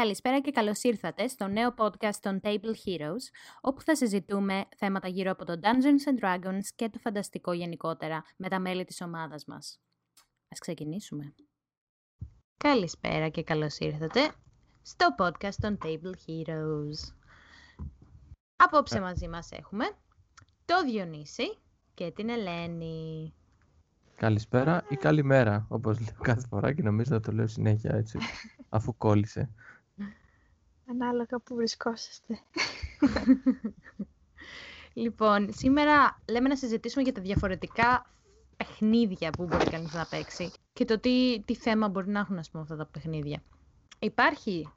Καλησπέρα και καλώς ήρθατε στο νέο podcast των Table Heroes, όπου θα συζητούμε θέματα γύρω από το Dungeons and Dragons και το φανταστικό γενικότερα με τα μέλη της ομάδας μας. Ας ξεκινήσουμε. Καλησπέρα και καλώς ήρθατε στο podcast των Table Heroes. Απόψε μαζί μας έχουμε το Διονύση και την Ελένη. Καλησπέρα ή καλημέρα, όπως λέω κάθε φορά και νομίζω να το λέω συνέχεια έτσι, αφού κόλλησε. Ανάλογα που βρισκόσαστε. λοιπόν, σήμερα λέμε να συζητήσουμε για τα διαφορετικά παιχνίδια που μπορεί κανείς να παίξει και το τι, τι θέμα μπορεί να έχουν ας πούμε, αυτά τα παιχνίδια. Υπάρχει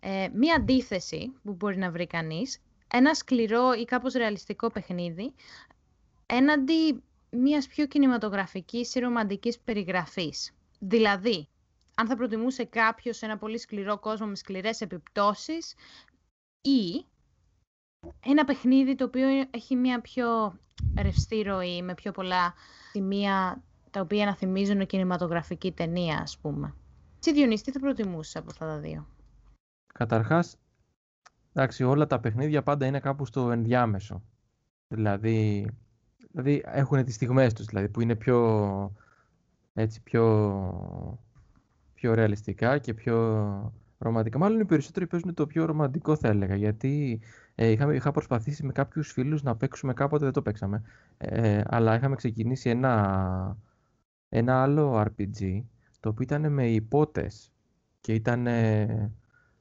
ε, μία αντίθεση που μπορεί να βρει κανείς, ένα σκληρό ή κάπως ρεαλιστικό παιχνίδι, έναντι μιας πιο κινηματογραφικής ή ρομαντικής περιγραφής. Δηλαδή, αν θα προτιμούσε κάποιος ένα πολύ σκληρό κόσμο με σκληρές επιπτώσεις ή ένα παιχνίδι το οποίο έχει μια πιο ρευστή ροή, με πιο πολλά σημεία τα οποία να θυμίζουν κινηματογραφική ταινία, ας πούμε. Τι Διονύση, τι θα προτιμούσες από αυτά τα δύο; Καταρχάς, εντάξει, όλα τα παιχνίδια πάντα είναι κάπου στο ενδιάμεσο. Δηλαδή, δηλαδή έχουν τις στιγμές τους, δηλαδή, που είναι πιο, έτσι, πιο πιο ρεαλιστικά και πιο ρομαντικά. Μάλλον οι περισσότεροι παίζουν το πιο ρομαντικό θα έλεγα, γιατί ε, είχα, είχα προσπαθήσει με κάποιους φίλους να παίξουμε κάποτε, δεν το παίξαμε, ε, αλλά είχαμε ξεκινήσει ένα, ένα άλλο RPG, το οποίο ήταν με υπότες και ήταν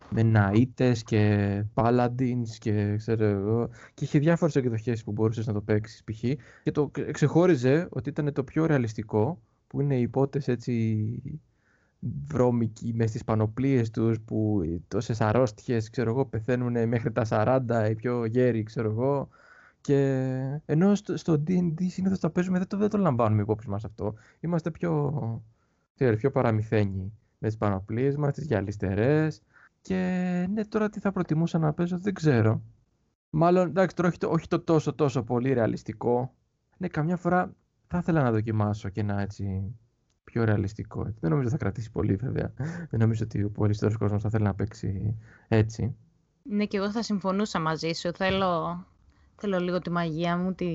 με ναΐτες και paladins και ξέρω εγώ και είχε διάφορες εκδοχές που μπορούσες να το παίξεις π.χ. και το ξεχώριζε ότι ήταν το πιο ρεαλιστικό που είναι οι υπότες έτσι βρώμικοι μες στις πανοπλίες τους που τόσες αρρώστιες ξέρω εγώ πεθαίνουν μέχρι τα 40 οι πιο γέροι ξέρω εγώ. Και ενώ στο, στο D&D συνήθως τα παίζουμε δεν το, δεν το λαμβάνουμε υπόψη μας αυτό. Είμαστε πιο, ξέρω, πιο παραμυθένοι μες τις πανοπλίες μας, τις γυαλιστερές. Και ναι τώρα τι θα προτιμούσα να παίζω δεν ξέρω. Μάλλον εντάξει τώρα όχι το, όχι το τόσο τόσο πολύ ρεαλιστικό. Ναι καμιά φορά θα ήθελα να δοκιμάσω και να έτσι πιο ρεαλιστικό. Δεν νομίζω ότι θα κρατήσει πολύ βέβαια. Δεν νομίζω ότι ο περισσότερο κόσμος θα θέλει να παίξει έτσι. Ναι, και εγώ θα συμφωνούσα μαζί σου. Θέλω, θέλω λίγο τη μαγεία μου, τη,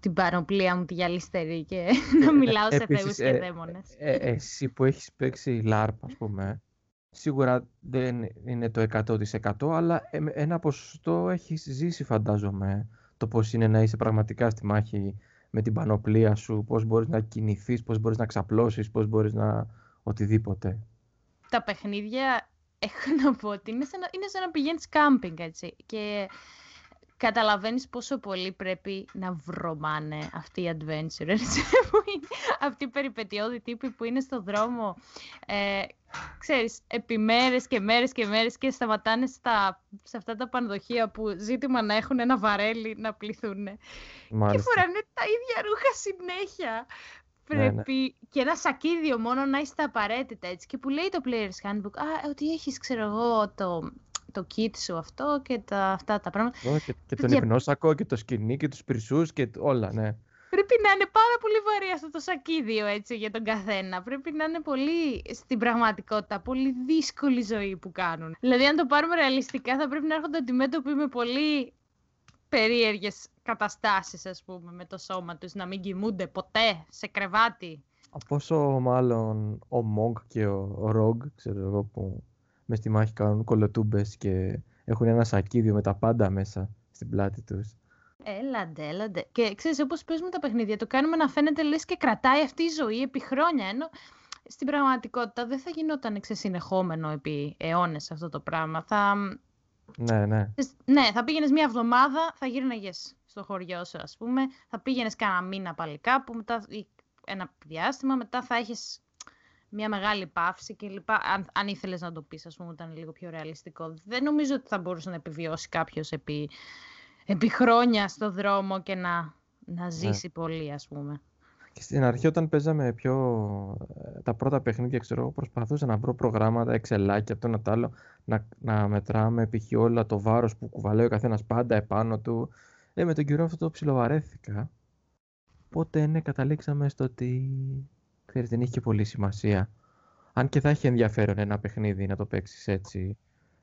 την παροπλία μου, τη γυαλιστερή και να μιλάω σε θεούς και ε, δαίμονες. Ε, ε, εσύ που έχεις παίξει LARP, ας πούμε, σίγουρα δεν είναι το 100% αλλά ένα ποσοστό έχεις ζήσει φαντάζομαι το πώς είναι να είσαι πραγματικά στη μάχη με την πανοπλία σου, πώς μπορείς να κινηθείς, πώς μπορείς να ξαπλώσεις, πώς μπορείς να οτιδήποτε. Τα παιχνίδια, έχω να πω ότι είναι σαν να, είναι σαν να πηγαίνεις κάμπινγκ, έτσι. Και καταλαβαίνεις πόσο πολύ πρέπει να βρωμάνε αυτοί οι adventurers, αυτοί οι περιπετειώδη τύποι που είναι στο δρόμο, ε, ξέρεις, επί μέρες και μέρες και μέρες και σταματάνε στα, σε αυτά τα πανδοχεία που ζήτημα να έχουν ένα βαρέλι να πληθούν. Και φοράνε τα ίδια ρούχα συνέχεια. Ναι, ναι. Πρέπει και ένα σακίδιο μόνο να είσαι απαραίτητα έτσι. Και που λέει το Player's Handbook, α, ότι έχεις, ξέρω εγώ, το, το kit σου αυτό και τα, αυτά τα πράγματα. και, και τον υπνόσακο και το σκηνή και τους πυρσούς και όλα, ναι. Πρέπει να είναι πάρα πολύ βαρύ αυτό το σακίδιο έτσι για τον καθένα. Πρέπει να είναι πολύ στην πραγματικότητα, πολύ δύσκολη ζωή που κάνουν. Δηλαδή αν το πάρουμε ρεαλιστικά θα πρέπει να έρχονται αντιμέτωποι με πολύ περίεργες καταστάσεις ας πούμε με το σώμα τους, να μην κοιμούνται ποτέ σε κρεβάτι. Πόσο μάλλον ο Μόγκ και ο Ρογκ, ξέρω εγώ που μες στη μάχη κάνουν κολοτούμπες και έχουν ένα σακίδιο με τα πάντα μέσα στην πλάτη τους. Έλαντε, έλαντε. Και ξέρεις, όπως παίζουμε τα παιχνίδια, το κάνουμε να φαίνεται λες και κρατάει αυτή η ζωή επί χρόνια, ενώ στην πραγματικότητα δεν θα γινόταν ξεσυνεχόμενο επί αιώνες αυτό το πράγμα. Θα... Ναι, ναι. Ναι, θα πήγαινες μία εβδομάδα, θα γύρναγες στο χωριό σου, ας πούμε, θα πήγαινες κάνα μήνα πάλι κάπου, μετά ένα διάστημα, μετά θα έχεις μια μεγάλη παύση και λοιπά. Αν, αν ήθελες να το πεις, ας πούμε, ήταν λίγο πιο ρεαλιστικό. Δεν νομίζω ότι θα μπορούσε να επιβιώσει κάποιος επί, επί χρόνια στο δρόμο και να, να ναι. ζήσει πολύ, ας πούμε. Και στην αρχή όταν παίζαμε πιο ε, τα πρώτα παιχνίδια, ξέρω, προσπαθούσα να βρω προγράμματα, εξελάκια, αυτό να το άλλο, να, να μετράμε π.χ. όλα το βάρος που κουβαλάει ο καθένας πάντα επάνω του. Ε, με τον καιρό αυτό το ψιλοβαρέθηκα. Οπότε ναι, καταλήξαμε στο ότι ξέρεις, δεν είχε και πολύ σημασία. Αν και θα έχει ενδιαφέρον ένα παιχνίδι να το παίξεις έτσι,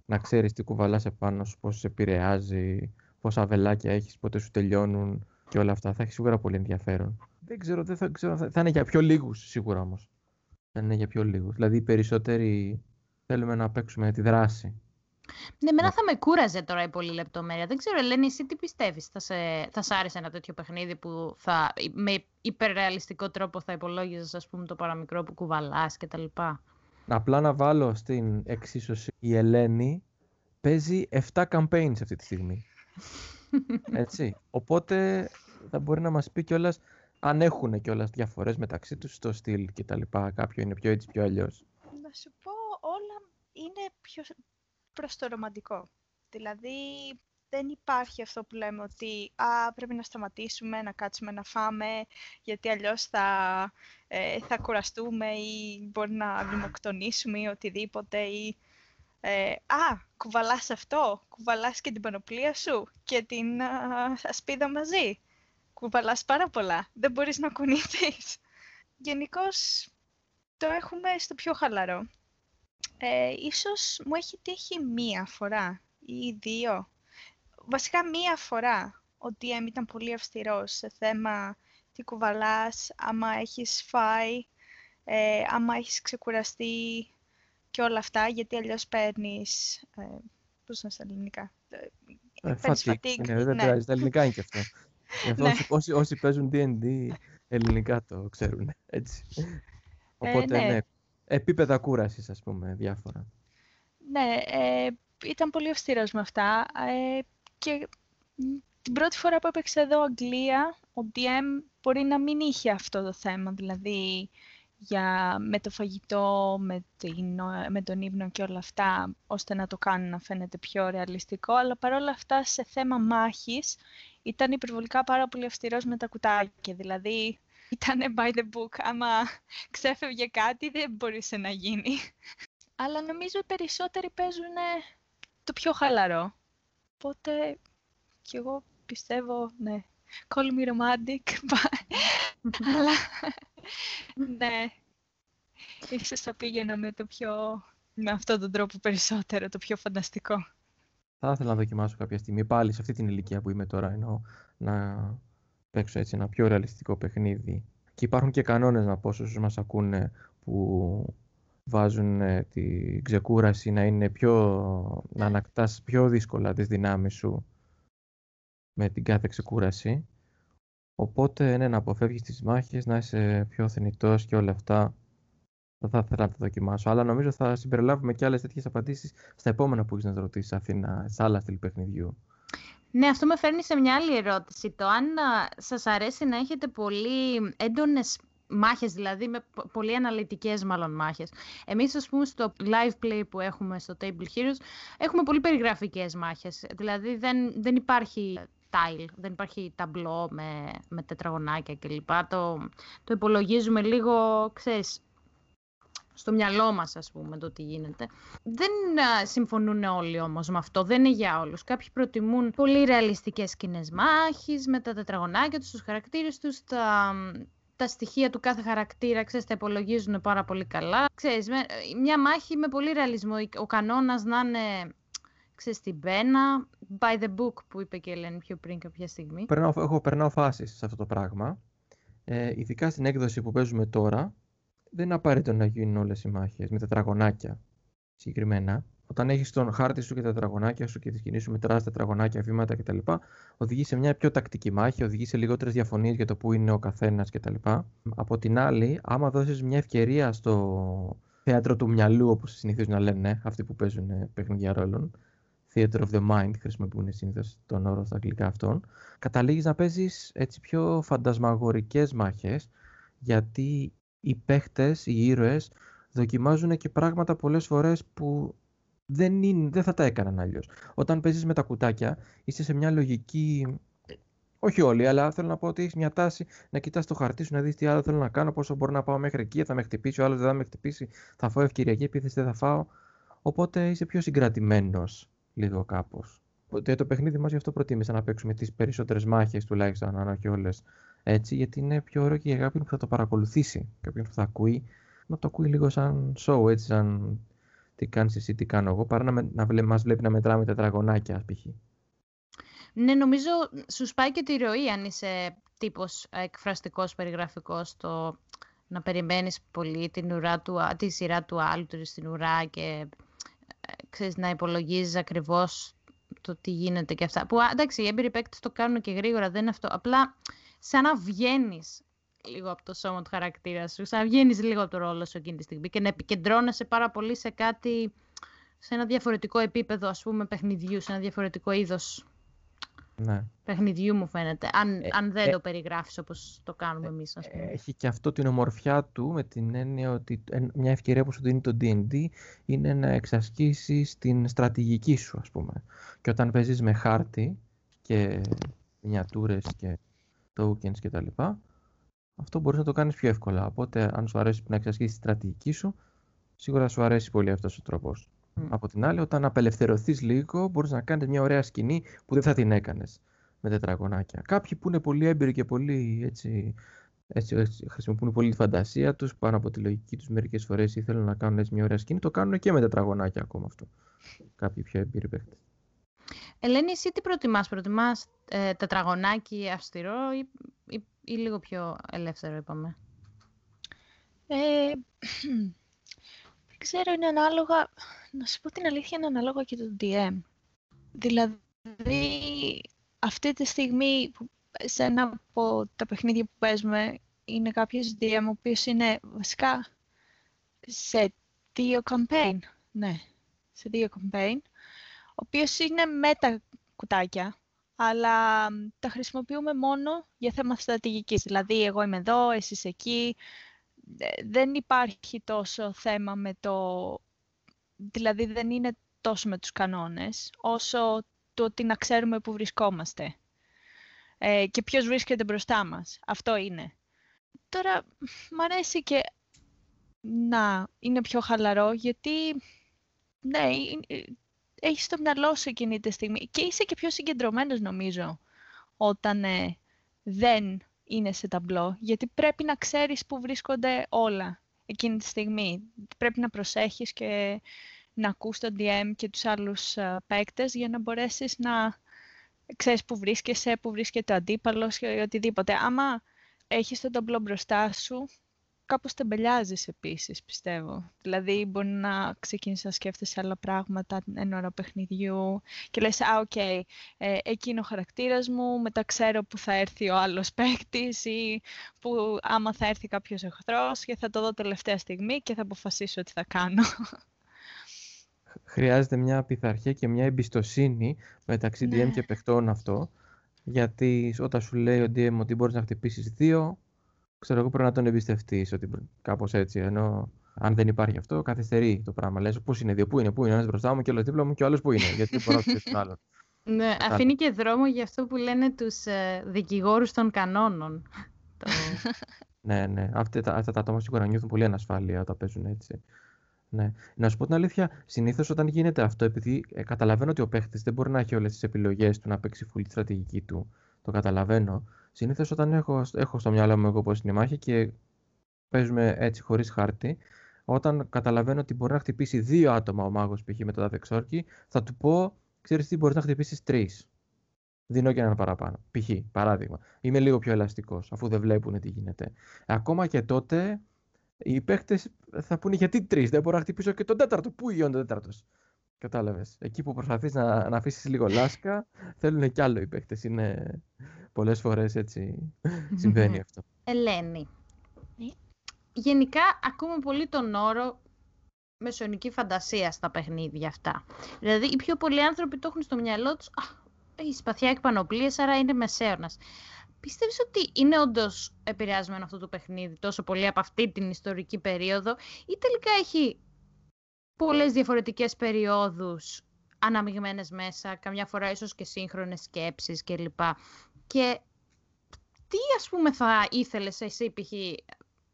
να ξέρεις τι κουβαλάς επάνω σου, πώς σε επηρεάζει, πόσα βελάκια έχεις, πότε σου τελειώνουν και όλα αυτά. Θα έχει σίγουρα πολύ ενδιαφέρον. Δεν ξέρω, δεν θα, ξέρω, θα, θα είναι για πιο λίγους σίγουρα όμως. Θα είναι για πιο λίγους. Δηλαδή οι περισσότεροι θέλουμε να παίξουμε τη δράση. Ναι, εμένα θα με κούραζε τώρα η πολύ λεπτομέρεια. Δεν ξέρω, Ελένη, εσύ τι πιστεύεις. Θα σε, θα σ' άρεσε ένα τέτοιο παιχνίδι που θα, με υπερρεαλιστικό τρόπο θα υπολόγιζες, ας πούμε, το παραμικρό που κουβαλάς και τα λοιπά; Απλά να βάλω στην εξίσωση η Ελένη παίζει 7 campaigns αυτή τη στιγμή. Έτσι. Οπότε θα μπορεί να μας πει κιόλας αν έχουν κιόλας διαφορές μεταξύ τους στο στυλ και τα λοιπά. Κάποιο είναι πιο έτσι, πιο αλλιώς. Να σου πω, όλα είναι πιο προς το ρομαντικό. Δηλαδή, δεν υπάρχει αυτό που λέμε ότι α, πρέπει να σταματήσουμε, να κάτσουμε να φάμε, γιατί αλλιώς θα, ε, θα κουραστούμε ή μπορεί να λιμοκτονήσουμε ή οτιδήποτε. Ή, ε, α, κουβαλάς αυτό, κουβαλάς και την πανοπλία σου και την α, ασπίδα μαζί. Κουβαλάς πάρα πολλά, δεν μπορείς να κουνηθείς. Γενικώς το έχουμε στο πιο χαλαρό. Ε, ίσως μου έχει τύχει μία φορά ή δύο βασικά μία φορά ο DM ήταν πολύ αυστηρός σε θέμα τι κουβαλάς, άμα έχεις φάει, ε, άμα έχεις ξεκουραστεί και όλα αυτά, γιατί αλλιώς παίρνεις, ε, πώς να στα ελληνικά, ε, ε fatigue. Ναι, δεν ναι. τα ελληνικά είναι και αυτό. ναι. όσοι, όσοι παίζουν D&D ελληνικά το ξέρουν, έτσι. Ε, Οπότε, ναι. Ναι. επίπεδα κούρασης, ας πούμε, διάφορα. Ναι, ε, ήταν πολύ αυστηρός με αυτά. Ε, και την πρώτη φορά που έπαιξε εδώ Αγγλία, ο DM μπορεί να μην είχε αυτό το θέμα, δηλαδή για, με το φαγητό, με, την, με τον ύπνο και όλα αυτά, ώστε να το κάνουν να φαίνεται πιο ρεαλιστικό, αλλά παρόλα αυτά σε θέμα μάχης ήταν υπερβολικά πάρα πολύ αυστηρός με τα κουτάκια, δηλαδή ήταν by the book, άμα ξέφευγε κάτι δεν μπορούσε να γίνει. Αλλά νομίζω οι περισσότεροι παίζουν το πιο χαλαρό. Οπότε και εγώ πιστεύω, ναι, call me romantic, αλλά ναι, ίσως θα πήγαινα με το πιο, με αυτόν τον τρόπο περισσότερο, το πιο φανταστικό. Θα ήθελα να δοκιμάσω κάποια στιγμή, πάλι σε αυτή την ηλικία που είμαι τώρα, εννοώ, να παίξω έτσι ένα πιο ρεαλιστικό παιχνίδι. Και υπάρχουν και κανόνες να πω στους μας ακούνε που βάζουν ε, τη ξεκούραση να είναι πιο, να ανακτάς πιο δύσκολα τις δυνάμεις σου με την κάθε ξεκούραση. Οπότε είναι να αποφεύγεις τις μάχες, να είσαι πιο θνητός και όλα αυτά. Θα ήθελα να τα δοκιμάσω. Αλλά νομίζω θα συμπεριλάβουμε και άλλες τέτοιες απαντήσεις στα επόμενα που έχεις να ρωτήσεις Αθήνα, σε άλλα στυλ παιχνιδιού. Ναι, αυτό με φέρνει σε μια άλλη ερώτηση. Το αν σας αρέσει να έχετε πολύ έντονες μάχες δηλαδή, με πολύ αναλυτικές μάλλον μάχες. Εμείς ας πούμε στο live play που έχουμε στο Table Heroes έχουμε πολύ περιγραφικές μάχες. Δηλαδή δεν, δεν υπάρχει tile, δεν υπάρχει ταμπλό με, με τετραγωνάκια κλπ. Το, το υπολογίζουμε λίγο, ξέρεις, στο μυαλό μας, ας πούμε, το τι γίνεται. Δεν συμφωνούν όλοι όμως με αυτό, δεν είναι για όλους. Κάποιοι προτιμούν πολύ ρεαλιστικές σκηνές μάχης, με τα τετραγωνάκια τους, τους χαρακτήρες τους, τα, τα στοιχεία του κάθε χαρακτήρα, ξέρεις, τα υπολογίζουν πάρα πολύ καλά. Ξέρεις, μια μάχη με πολύ ρεαλισμό. Ο κανόνας να είναι, ξέρεις, την πένα, by the book που είπε και η Ελένη πιο πριν κάποια στιγμή. Περνάω, έχω, περνάω φάσεις σε αυτό το πράγμα. Ε, ειδικά στην έκδοση που παίζουμε τώρα, δεν είναι απαραίτητο να γίνουν όλες οι μάχες με τετραγωνάκια συγκεκριμένα όταν έχεις τον χάρτη σου και τα τετραγωνάκια σου και τη σκηνή σου μετράς τετραγωνάκια, βήματα κτλ., οδηγεί σε μια πιο τακτική μάχη, οδηγεί σε λιγότερες διαφωνίες για το που είναι ο καθένας κτλ. Από την άλλη, άμα δώσεις μια ευκαιρία στο θέατρο του μυαλού, όπως συνηθίζουν να λένε αυτοί που παίζουν παιχνίδια ρόλων, Theater of the Mind χρησιμοποιούν συνήθως τον όρο στα αγγλικά αυτών, καταλήγεις να παίζεις έτσι πιο φαντασμαγορικέ μάχες, γιατί οι παίχτες, οι ήρωες, δοκιμάζουν και πράγματα πολλές φορές που δεν, είναι, δεν θα τα έκαναν αλλιώς. Όταν παίζεις με τα κουτάκια, είσαι σε μια λογική. Όχι όλοι, αλλά θέλω να πω ότι έχεις μια τάση να κοιτάς το χαρτί σου, να δεις τι άλλο θέλω να κάνω, πόσο μπορώ να πάω μέχρι εκεί, θα με χτυπήσει, ο άλλος δεν θα με χτυπήσει, θα φάω ευκαιριακή επίθεση, δεν θα φάω. Οπότε είσαι πιο συγκρατημένος λίγο κάπως. Το παιχνίδι μας γι' αυτό προτίμησα να παίξουμε τις περισσότερες μάχες τουλάχιστον, αν όχι όλες έτσι, γιατί είναι πιο ωραίο και για κάποιον που θα το παρακολουθήσει. Κάποιον που θα ακούει, να το ακούει λίγο σαν show, έτσι, σαν τι κάνεις εσύ, τι κάνω εγώ, παρά να, με, να βλέ, μας βλέπει να μετράμε τετραγωνάκια, π.χ. Ναι, νομίζω σου σπάει και τη ροή αν είσαι τύπος εκφραστικός, περιγραφικός, το να περιμένεις πολύ την ουρά του, τη σειρά του άλλου στην ουρά και ε, ξέρεις, να υπολογίζεις ακριβώς το τι γίνεται και αυτά. Που εντάξει, οι έμπειροι παίκτες το κάνουν και γρήγορα, δεν είναι αυτό. Απλά σαν να βγαίνεις λίγο από το σώμα του χαρακτήρα σου, σαν να βγαίνεις λίγο από το ρόλο σου εκείνη τη στιγμή και να επικεντρώνεσαι πάρα πολύ σε κάτι, σε ένα διαφορετικό επίπεδο, ας πούμε, παιχνιδιού, σε ένα διαφορετικό είδος ναι. παιχνιδιού μου φαίνεται, αν, ε, αν δεν ε, το περιγράφεις όπως το κάνουμε ε, εμείς. Ας πούμε. Έχει και αυτό την ομορφιά του με την έννοια ότι μια ευκαιρία που σου δίνει το D&D είναι να εξασκήσεις την στρατηγική σου ας πούμε. Και όταν παίζεις με χάρτη και μiniatures και tokens και τα λοιπά, αυτό μπορείς να το κάνεις πιο εύκολα. Οπότε αν σου αρέσει να εξασκήσεις τη στρατηγική σου, σίγουρα σου αρέσει πολύ αυτός ο τρόπος. Από την άλλη, όταν απελευθερωθείς λίγο, μπορείς να κάνεις μια ωραία σκηνή που δεν θα την έκανες με τετραγωνάκια. Κάποιοι που είναι πολύ έμπειροι και πολύ έτσι, έτσι, έτσι χρησιμοποιούν πολύ τη φαντασία τους πάνω από τη λογική τους μερικές φορές ή θέλουν να κάνουν έτσι μια ωραία σκηνή, το κάνουν και με τετραγωνάκια ακόμα αυτό. Κάποιοι πιο έμπειροι παίχτες. Ελένη, εσύ τι προτιμάς, προτιμάς ε, τετραγωνάκι αυστηρό ή, ή, ή, λίγο πιο ελεύθερο, είπαμε; Ε, ξέρω, είναι ανάλογα, να σου πω την αλήθεια, είναι ανάλογα και το DM. Δηλαδή, αυτή τη στιγμή, σε ένα από τα παιχνίδια που παίζουμε, είναι κάποιος DM ο οποίος είναι βασικά σε δύο campaign. Ναι, σε δύο campaign. Ο οποίος είναι με τα κουτάκια, αλλά τα χρησιμοποιούμε μόνο για θέμα στρατηγικής. Δηλαδή, εγώ είμαι εδώ, εσείς εκεί, δεν υπάρχει τόσο θέμα με το... Δηλαδή δεν είναι τόσο με τους κανόνες, όσο το ότι να ξέρουμε που βρισκόμαστε ε, και ποιος βρίσκεται μπροστά μας. Αυτό είναι. Τώρα, μ' αρέσει και να είναι πιο χαλαρό, γιατί, ναι, έχεις το μυαλό σου εκείνη τη στιγμή και είσαι και πιο συγκεντρωμένος, νομίζω, όταν ε, δεν είναι σε ταμπλό, γιατί πρέπει να ξέρεις που βρίσκονται όλα εκείνη τη στιγμή. Πρέπει να προσέχεις και να ακούς το DM και τους άλλους uh, παίκτες για να μπορέσεις να ξέρεις που βρίσκεσαι, που βρίσκεται ο αντίπαλος και οτιδήποτε. Άμα έχεις το ταμπλό μπροστά σου, κάπως τεμπελιάζεις επίσης, πιστεύω. Δηλαδή, μπορεί να ξεκινήσεις να σκέφτεσαι άλλα πράγματα εν ώρα παιχνιδιού και λες, α, OK, okay, ε, εκείνο ο χαρακτήρας μου, μετά ξέρω που θα έρθει ο άλλος παίκτης ή που άμα θα έρθει κάποιος εχθρός και θα το δω τελευταία στιγμή και θα αποφασίσω τι θα κάνω. Χρειάζεται μια πειθαρχία και μια εμπιστοσύνη μεταξύ ναι. DM και παιχτών αυτό, γιατί όταν σου λέει ο DM ότι μπορείς να χτυπήσεις δύο, ξέρω εγώ πρέπει να τον εμπιστευτείς ότι κάπως έτσι. Ενώ αν δεν υπάρχει αυτό, καθυστερεί το πράγμα. Λες, πού είναι δύο, πού είναι, πού είναι ένας μπροστά μου και άλλο δίπλα μου και ο άλλος πού είναι. Γιατί μπορώ να τον άλλον. Ναι, αφήνει και δρόμο για αυτό που λένε τους ε, δικηγόρους των κανόνων. ναι, ναι. Αυτά, αυτά τα άτομα σίγουρα νιώθουν πολύ ανασφάλεια όταν παίζουν έτσι. Ναι. Να σου πω την αλήθεια, συνήθως όταν γίνεται αυτό, επειδή ε, καταλαβαίνω ότι ο παίχτης δεν μπορεί να έχει όλες τις επιλογές του να παίξει φουλή στρατηγική του. Το καταλαβαίνω. Συνήθως όταν έχω, έχω στο μυαλό μου εγώ πώς είναι η μάχη και παίζουμε έτσι χωρίς χάρτη, όταν καταλαβαίνω ότι μπορεί να χτυπήσει δύο άτομα ο μάγος π.χ. με το δαδεξόρκι, θα του πω, ξέρεις τι, μπορείς να χτυπήσεις τρεις. Δίνω και έναν παραπάνω. Π.χ. παράδειγμα. Είμαι λίγο πιο ελαστικός, αφού δεν βλέπουν τι γίνεται. Ακόμα και τότε, οι παίχτε θα πούνε γιατί τρεις, δεν μπορώ να χτυπήσω και τον τέταρτο. Πού είναι ο τέταρτος; Κατάλαβες. Εκεί που προσπαθείς να, να αφήσεις λίγο λάσκα, θέλουν κι άλλο οι παίχτε. Είναι πολλές φορές έτσι συμβαίνει αυτό. Ελένη. Ναι. Γενικά ακούμε πολύ τον όρο μεσονική φαντασία στα παιχνίδια αυτά. Δηλαδή οι πιο πολλοί άνθρωποι το έχουν στο μυαλό τους έχει σπαθιά εκπανοπλίες, άρα είναι μεσαίωνας. Πιστεύεις ότι είναι όντως επηρεασμένο αυτό το παιχνίδι τόσο πολύ από αυτή την ιστορική περίοδο ή τελικά έχει πολλές διαφορετικές περιόδους αναμειγμένες μέσα, καμιά φορά ίσως και σύγχρονες σκέψεις κλπ. Και τι ας πούμε θα ήθελες εσύ π.χ.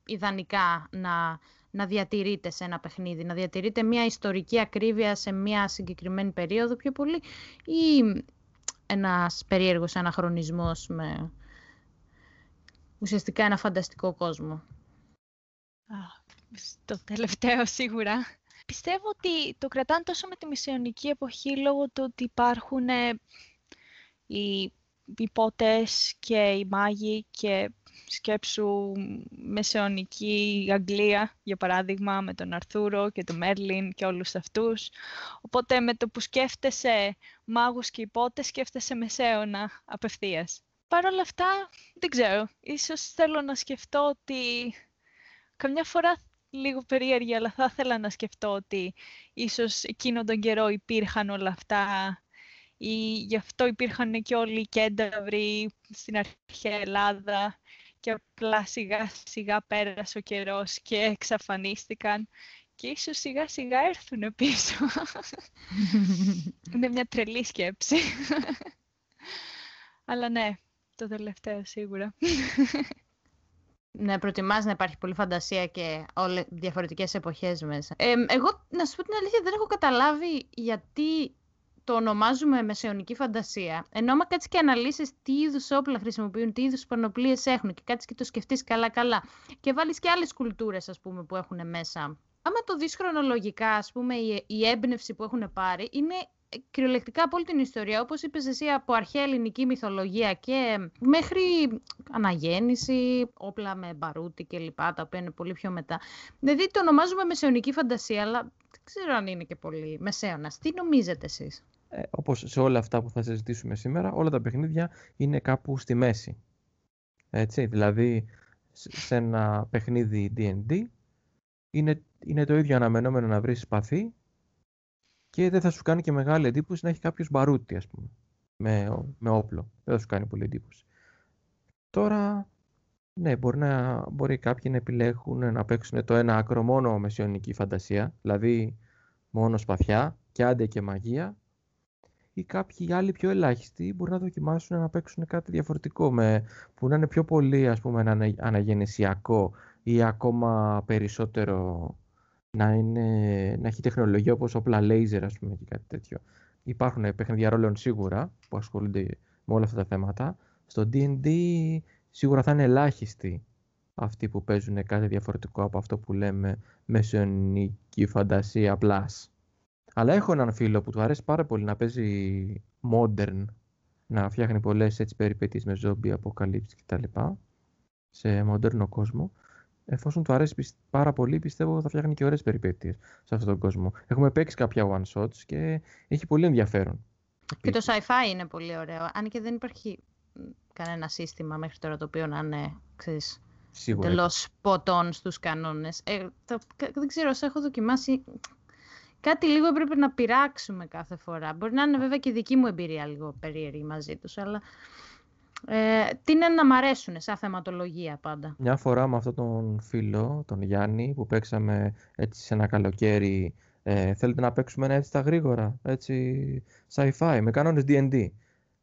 ιδανικά να, να διατηρείτε σε ένα παιχνίδι, να διατηρείτε μια ιστορική ακρίβεια σε μια συγκεκριμένη περίοδο πιο πολύ ή ένας περίεργος αναχρονισμός με ουσιαστικά ένα φανταστικό κόσμο; το τελευταίο σίγουρα. Πιστεύω ότι το κρατάνε τόσο με τη μεσαιωνική εποχή λόγω του ότι υπάρχουν ε, οι υπότες και οι μάγοι και σκέψου μεσαιωνική Αγγλία, για παράδειγμα, με τον Αρθούρο και τον Μέρλιν και όλους αυτούς. Οπότε με το που σκέφτεσαι μάγους και υπότες, σκέφτεσαι μεσαίωνα απευθείας. Παρ' όλα αυτά, δεν ξέρω, ίσως θέλω να σκεφτώ ότι καμιά φορά λίγο περίεργη, αλλά θα ήθελα να σκεφτώ ότι ίσως εκείνο τον καιρό υπήρχαν όλα αυτά ή γι' αυτό υπήρχαν και όλοι οι κένταβροι στην αρχαία Ελλάδα και απλά σιγά σιγά πέρασε ο καιρός και εξαφανίστηκαν και ίσως σιγά σιγά έρθουν πίσω. Είναι μια τρελή σκέψη. Αλλά ναι, το τελευταίο σίγουρα. Ναι, προτιμάς να υπάρχει πολύ φαντασία και όλες διαφορετικές εποχές μέσα. Ε, εγώ, να σου πω την αλήθεια, δεν έχω καταλάβει γιατί το ονομάζουμε μεσαιωνική φαντασία. Ενώ άμα κάτσεις και αναλύσεις τι είδους όπλα χρησιμοποιούν, τι είδους πανοπλίες έχουν και κάτσεις και το σκεφτείς καλά-καλά και βάλεις και άλλες κουλτούρες, ας πούμε, που έχουν μέσα. Άμα το δεις χρονολογικά, ας πούμε, η, η έμπνευση που έχουν πάρει είναι κυριολεκτικά από όλη την ιστορία, όπως είπες εσύ, από αρχαία ελληνική μυθολογία και μέχρι αναγέννηση, όπλα με μπαρούτι και λοιπά, τα οποία είναι πολύ πιο μετά. Δηλαδή το ονομάζουμε μεσαιωνική φαντασία, αλλά δεν ξέρω αν είναι και πολύ μεσαίωνας. Τι νομίζετε εσείς; Ε, όπως σε όλα αυτά που θα συζητήσουμε σήμερα, όλα τα παιχνίδια είναι κάπου στη μέση. Έτσι, δηλαδή σε ένα παιχνίδι D&D είναι, είναι το ίδιο αναμενόμενο να βρεις σπαθί και δεν θα σου κάνει και μεγάλη εντύπωση να έχει κάποιος μπαρούτι, ας πούμε, με, με όπλο. Δεν θα σου κάνει πολύ εντύπωση. Τώρα, ναι, μπορεί, να, μπορεί κάποιοι να επιλέγουν να παίξουν το ένα άκρο μόνο μεσαιωνική φαντασία, δηλαδή μόνο σπαθιά και άντε και μαγεία, ή κάποιοι άλλοι πιο ελάχιστοι μπορεί να δοκιμάσουν να παίξουν κάτι διαφορετικό, με, που να είναι πιο πολύ ας πούμε, αναγεννησιακό ή ακόμα περισσότερο να, είναι, να έχει τεχνολογία όπως όπλα laser ας πούμε και κάτι τέτοιο. Υπάρχουν παιχνίδια ρόλων σίγουρα που ασχολούνται με όλα αυτά τα θέματα. Στο D&D σίγουρα θα είναι ελάχιστοι αυτοί που παίζουν κάτι διαφορετικό από αυτό που λέμε μεσαιωνική φαντασία plus. Αλλά έχω έναν φίλο που του αρέσει πάρα πολύ να παίζει modern, να φτιάχνει πολλές έτσι περιπέτειες με zombie, αποκαλύψεις κτλ. σε μοντέρνο κόσμο εφόσον του αρέσει πάρα πολύ, πιστεύω θα φτιάχνει και ωραίες περιπέτειες σε αυτόν τον κόσμο. Έχουμε παίξει κάποια one-shots και έχει πολύ ενδιαφέρον. Και το sci-fi είναι πολύ ωραίο. Αν και δεν υπάρχει κανένα σύστημα μέχρι τώρα το οποίο να είναι, ξέρεις, τελώς ποτών στους κανόνες. Ε, το, δεν ξέρω, όσο έχω δοκιμάσει, κάτι λίγο πρέπει να πειράξουμε κάθε φορά. Μπορεί να είναι βέβαια και δική μου εμπειρία λίγο περίεργη μαζί τους, αλλά ε, τι είναι να μ' αρέσουν σαν θεματολογία πάντα; Μια φορά με αυτόν τον φίλο, τον Γιάννη, που παίξαμε έτσι σε ένα καλοκαίρι, ε, θέλετε να παίξουμε ένα έτσι στα γρήγορα, έτσι sci-fi, με κανόνες D&D.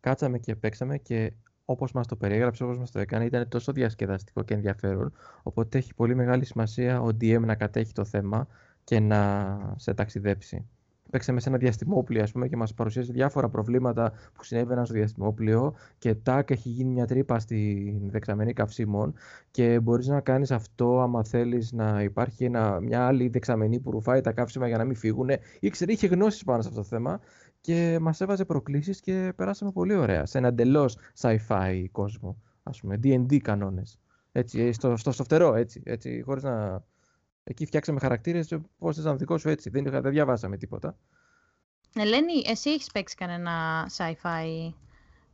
Κάτσαμε και παίξαμε και όπως μας το περιέγραψε, όπως μας το έκανε, ήταν τόσο διασκεδαστικό και ενδιαφέρον, οπότε έχει πολύ μεγάλη σημασία ο DM να κατέχει το θέμα και να σε ταξιδέψει παίξαμε σε ένα διαστημόπλιο ας πούμε, και μας παρουσίασε διάφορα προβλήματα που συνέβαιναν στο διαστημόπλιο και τάκ έχει γίνει μια τρύπα στη δεξαμενή καυσίμων και μπορείς να κάνεις αυτό άμα θέλεις να υπάρχει ένα, μια άλλη δεξαμενή που ρουφάει τα καύσιμα για να μην φύγουν. Ήξερε, είχε γνώσεις πάνω σε αυτό το θέμα και μας έβαζε προκλήσεις και περάσαμε πολύ ωραία σε ένα εντελώς sci-fi κόσμο, ας πούμε, D&D κανόνες. Έτσι, στο, στο, στο φτερό, έτσι, έτσι χωρίς να Εκεί φτιάξαμε χαρακτήρες πώς ήταν δικό σου έτσι. Δεν, δεν διαβάσαμε τίποτα. Ελένη, εσύ έχεις παίξει κανένα sci-fi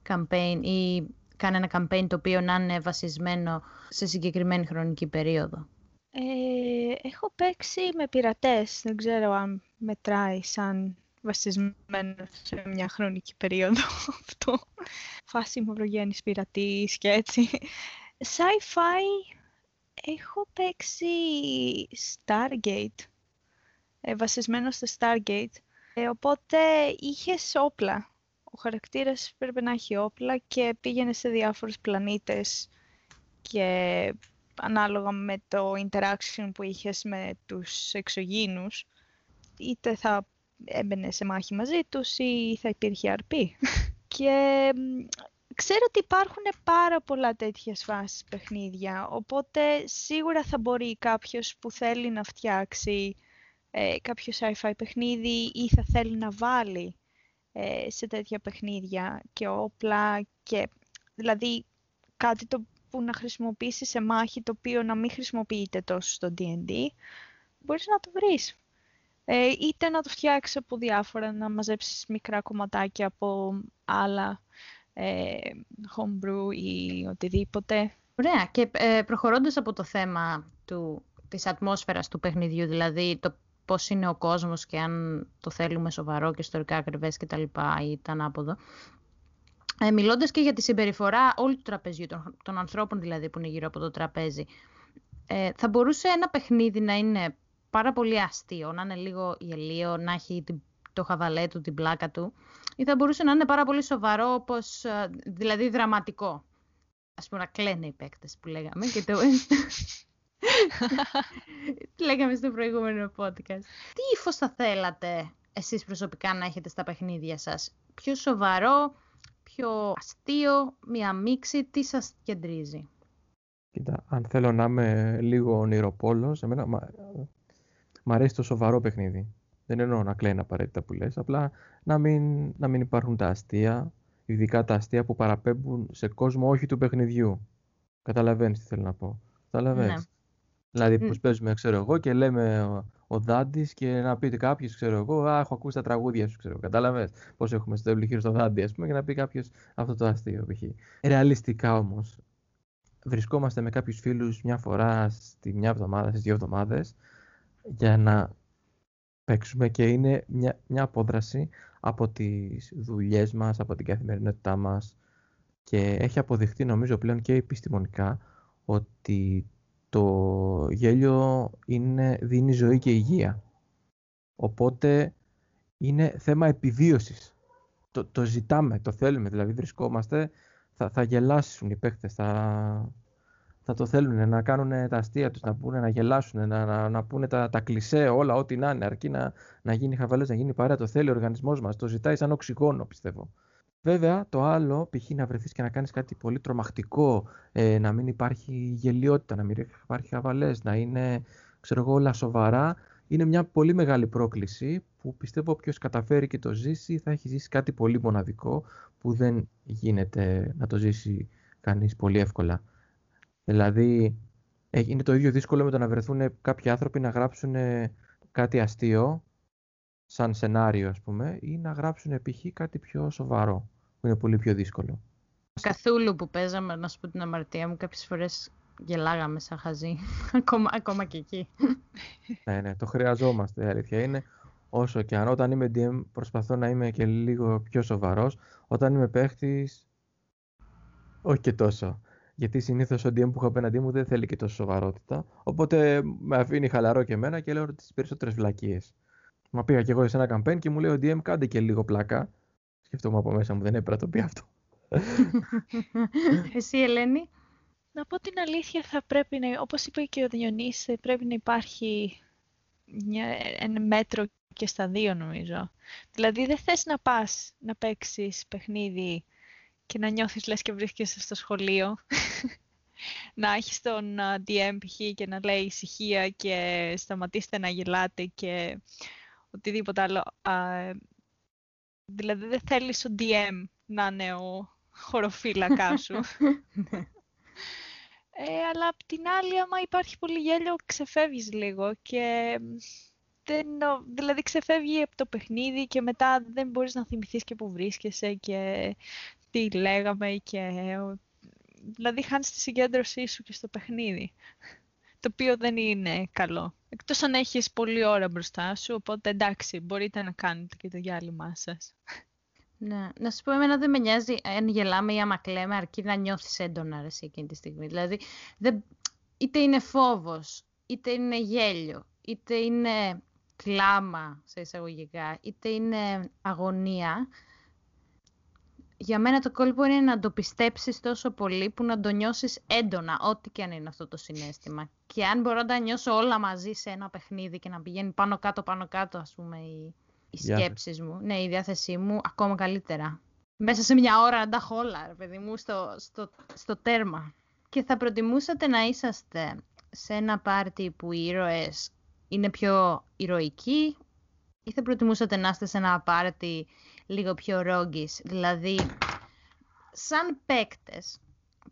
campaign ή κανένα campaign το οποίο να είναι βασισμένο σε συγκεκριμένη χρονική περίοδο; Ε, έχω παίξει με πειρατές. Δεν ξέρω αν μετράει σαν βασισμένο σε μια χρονική περίοδο αυτό. Φάση μαυρογέννης πειρατής και έτσι. Sci-fi Έχω παίξει Stargate, ε, βασισμένο στο Stargate, ε, οπότε είχες όπλα. Ο χαρακτήρας πρέπει να έχει όπλα και πήγαινε σε διάφορους πλανήτες και ανάλογα με το interaction που είχες με τους εξωγήινους, είτε θα έμπαινε σε μάχη μαζί τους ή θα υπήρχε αρπή. και Ξέρω ότι υπάρχουν πάρα πολλά τέτοια φάσεις παιχνίδια, οπότε σίγουρα θα μπορεί κάποιος που θέλει να φτιάξει ε, κάποιο sci-fi παιχνίδι ή θα θέλει να βάλει ε, σε τέτοια παιχνίδια και όπλα και δηλαδή κάτι το που να χρησιμοποιήσει σε μάχη το οποίο να μην χρησιμοποιείται τόσο στο D&D, μπορείς να το βρεις. Ε, είτε να το φτιάξεις από διάφορα, να μαζέψεις μικρά κομματάκια από άλλα ε, homebrew ή οτιδήποτε. Ωραία. Και ε, προχωρώντας από το θέμα του, της ατμόσφαιρας του παιχνιδιού, δηλαδή το πώς είναι ο κόσμος και αν το θέλουμε σοβαρό και ιστορικά ακριβές και τα λοιπά ή τα ανάποδο. Ε, μιλώντας και για τη συμπεριφορά όλου του τραπεζιού, των, των ανθρώπων δηλαδή που είναι γύρω από το τραπέζι, ε, θα μπορούσε ένα παιχνίδι να είναι πάρα πολύ αστείο, να είναι λίγο γελίο, να έχει το χαβαλέ του, την πλάκα του, ή θα μπορούσε να είναι πάρα πολύ σοβαρό, όπως, ε, δηλαδή δραματικό. Ας πούμε να κλαίνε οι παίκτες που λέγαμε και το... λέγαμε στο προηγούμενο podcast. Τι ύφος θα θέλατε εσείς προσωπικά να έχετε στα παιχνίδια σας; Πιο σοβαρό, πιο αστείο, μία μίξη, τι σας κεντρίζει; Κοίτα, αν θέλω να είμαι λίγο ονειροπόλος, εμένα μ' αρέσει το σοβαρό παιχνίδι. Δεν εννοώ να κλαίνει απαραίτητα που λες, απλά να μην, να μην υπάρχουν τα αστεία, ειδικά τα αστεία που παραπέμπουν σε κόσμο όχι του παιχνιδιού. Καταλαβαίνεις τι θέλω να πω. Καταλαβαίνεις. Ναι. Δηλαδή, mm. παίζουμε, ξέρω εγώ, και λέμε ο, ο Δάντης και να πείτε κάποιος, ξέρω εγώ, Α, έχω ακούσει τα τραγούδια σου, ξέρω. Κατάλαβε πώς έχουμε στο ευλυχείο στο Δάντη, ας πούμε, και να πει κάποιος αυτό το αστείο, π.χ. Ρεαλιστικά όμως, βρισκόμαστε με κάποιους φίλους μια φορά στη μια εβδομάδα, στις δύο εβδομάδες, για να παίξουμε και είναι μια, μια απόδραση από τις δουλειές μας, από την καθημερινότητά μας και έχει αποδειχτεί νομίζω πλέον και επιστημονικά ότι το γέλιο είναι, δίνει ζωή και υγεία. Οπότε είναι θέμα επιβίωσης. Το, το ζητάμε, το θέλουμε, δηλαδή βρισκόμαστε, θα, θα γελάσουν οι παίχτες, θα, θα το θέλουν να κάνουν τα αστεία τους, να πούνε, να γελάσουν, να, να, να πούνε τα, τα κλισέ, όλα, ό,τι να είναι, αρκεί να, να γίνει χαβαλές, να γίνει παρέα, το θέλει ο οργανισμός μας, το ζητάει σαν οξυγόνο, πιστεύω. Βέβαια, το άλλο, π.χ. να βρεθείς και να κάνεις κάτι πολύ τρομακτικό, ε, να μην υπάρχει γελιότητα, να μην υπάρχει χαβαλές, να είναι ξέρω εγώ, όλα σοβαρά, είναι μια πολύ μεγάλη πρόκληση που πιστεύω όποιος καταφέρει και το ζήσει θα έχει ζήσει κάτι πολύ μοναδικό που δεν γίνεται να το ζήσει κανείς πολύ εύκολα. Δηλαδή, ε, είναι το ίδιο δύσκολο με το να βρεθούν κάποιοι άνθρωποι να γράψουν κάτι αστείο σαν σενάριο ας πούμε ή να γράψουν π.χ. κάτι πιο σοβαρό που είναι πολύ πιο δύσκολο. Καθούλου που παίζαμε, να σου πω την αμαρτία μου, κάποιες φορές γελάγαμε σαν χαζί, ακόμα, ακόμα και εκεί. ναι, ναι, το χρειαζόμαστε, η αλήθεια είναι. Όσο και αν όταν είμαι DM προσπαθώ να είμαι και λίγο πιο σοβαρός, όταν είμαι παίχτης, όχι και τόσο. Γιατί συνήθως ο DM που έχω απέναντί μου δεν θέλει και τόσο σοβαρότητα. Οπότε με αφήνει χαλαρό και εμένα και λέω τις περισσότερες βλακίες. Μα πήγα κι εγώ σε ένα campaign και μου λέει ο DM κάντε και λίγο πλάκα. Σκεφτόμουν από μέσα μου, δεν έπρεπε να το πει αυτό. Εσύ, Ελένη; Να πω την αλήθεια, θα πρέπει να, όπως είπε και ο Διονύσης, πρέπει να υπάρχει μια, ένα μέτρο και στα δύο νομίζω. Δηλαδή δεν θες να πας να παίξεις παιχνίδι και να νιώθεις λες και βρίσκεσαι στο σχολείο. να έχεις τον DM π.χ. και να λέει ησυχία και σταματήστε να γελάτε και οτιδήποτε άλλο. δηλαδή δεν θέλεις ο DM να είναι ο χωροφύλακάς σου. ε, αλλά απ' την άλλη, άμα υπάρχει πολύ γέλιο, ξεφεύγεις λίγο και δεν, δηλαδή ξεφεύγει από το παιχνίδι και μετά δεν μπορείς να θυμηθείς και που βρίσκεσαι και τι λέγαμε και... Δηλαδή χάνεις τη συγκέντρωσή σου και στο παιχνίδι, το οποίο δεν είναι καλό. Εκτός αν έχεις πολλή ώρα μπροστά σου, οπότε εντάξει, μπορείτε να κάνετε και το διάλειμμα σας. Ναι. Να σου πω, εμένα δεν με νοιάζει αν γελάμε ή άμα κλαίμε, αρκεί να νιώθεις έντονα ρε, εκείνη τη στιγμή. Δηλαδή, δεν... είτε είναι φόβος, είτε είναι γέλιο, είτε είναι κλάμα σε εισαγωγικά, είτε είναι αγωνία. Για μένα το κόλπο είναι να το πιστέψεις τόσο πολύ που να το νιώσεις έντονα, ό,τι και αν είναι αυτό το συνέστημα. Και αν μπορώ να τα νιώσω όλα μαζί σε ένα παιχνίδι και να πηγαίνει πάνω κάτω, πάνω κάτω, ας πούμε, η, οι σκέψεις μου, ναι, η διάθεσή μου, ακόμα καλύτερα. Μέσα σε μια ώρα να τα έχω όλα, ρε παιδί μου, στο, στο, στο τέρμα. Και θα προτιμούσατε να είσαστε σε ένα πάρτι που οι ήρωες είναι πιο ηρωική ή θα προτιμούσατε να είστε σε ένα πάρτι λίγο πιο ρόγκης, δηλαδή σαν παίκτες,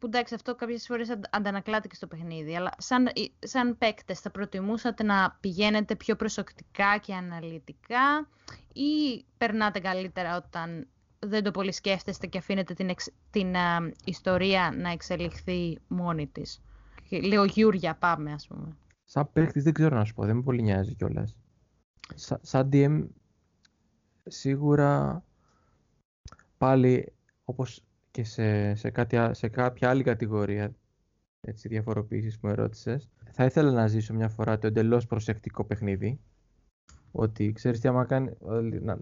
που εντάξει αυτό κάποιες φορές αντανακλάται και στο παιχνίδι, αλλά σαν, σαν παίκτες θα προτιμούσατε να πηγαίνετε πιο προσεκτικά και αναλυτικά ή περνάτε καλύτερα όταν δεν το πολύ σκέφτεστε και αφήνετε την, την ιστορία να εξελιχθεί μόνη της; Λίγο γιούρια πάμε ας πούμε. Σαν παίκτης δεν ξέρω να σου πω, δεν με πολύ νοιάζει κιόλας. σαν DM σίγουρα πάλι όπως και σε, σε, κάτι, σε κάποια άλλη κατηγορία έτσι, διαφοροποίησης που με ρώτησες, θα ήθελα να ζήσω μια φορά το εντελώς προσεκτικό παιχνίδι. Ότι ξέρεις τι, άμα, κάνει, να,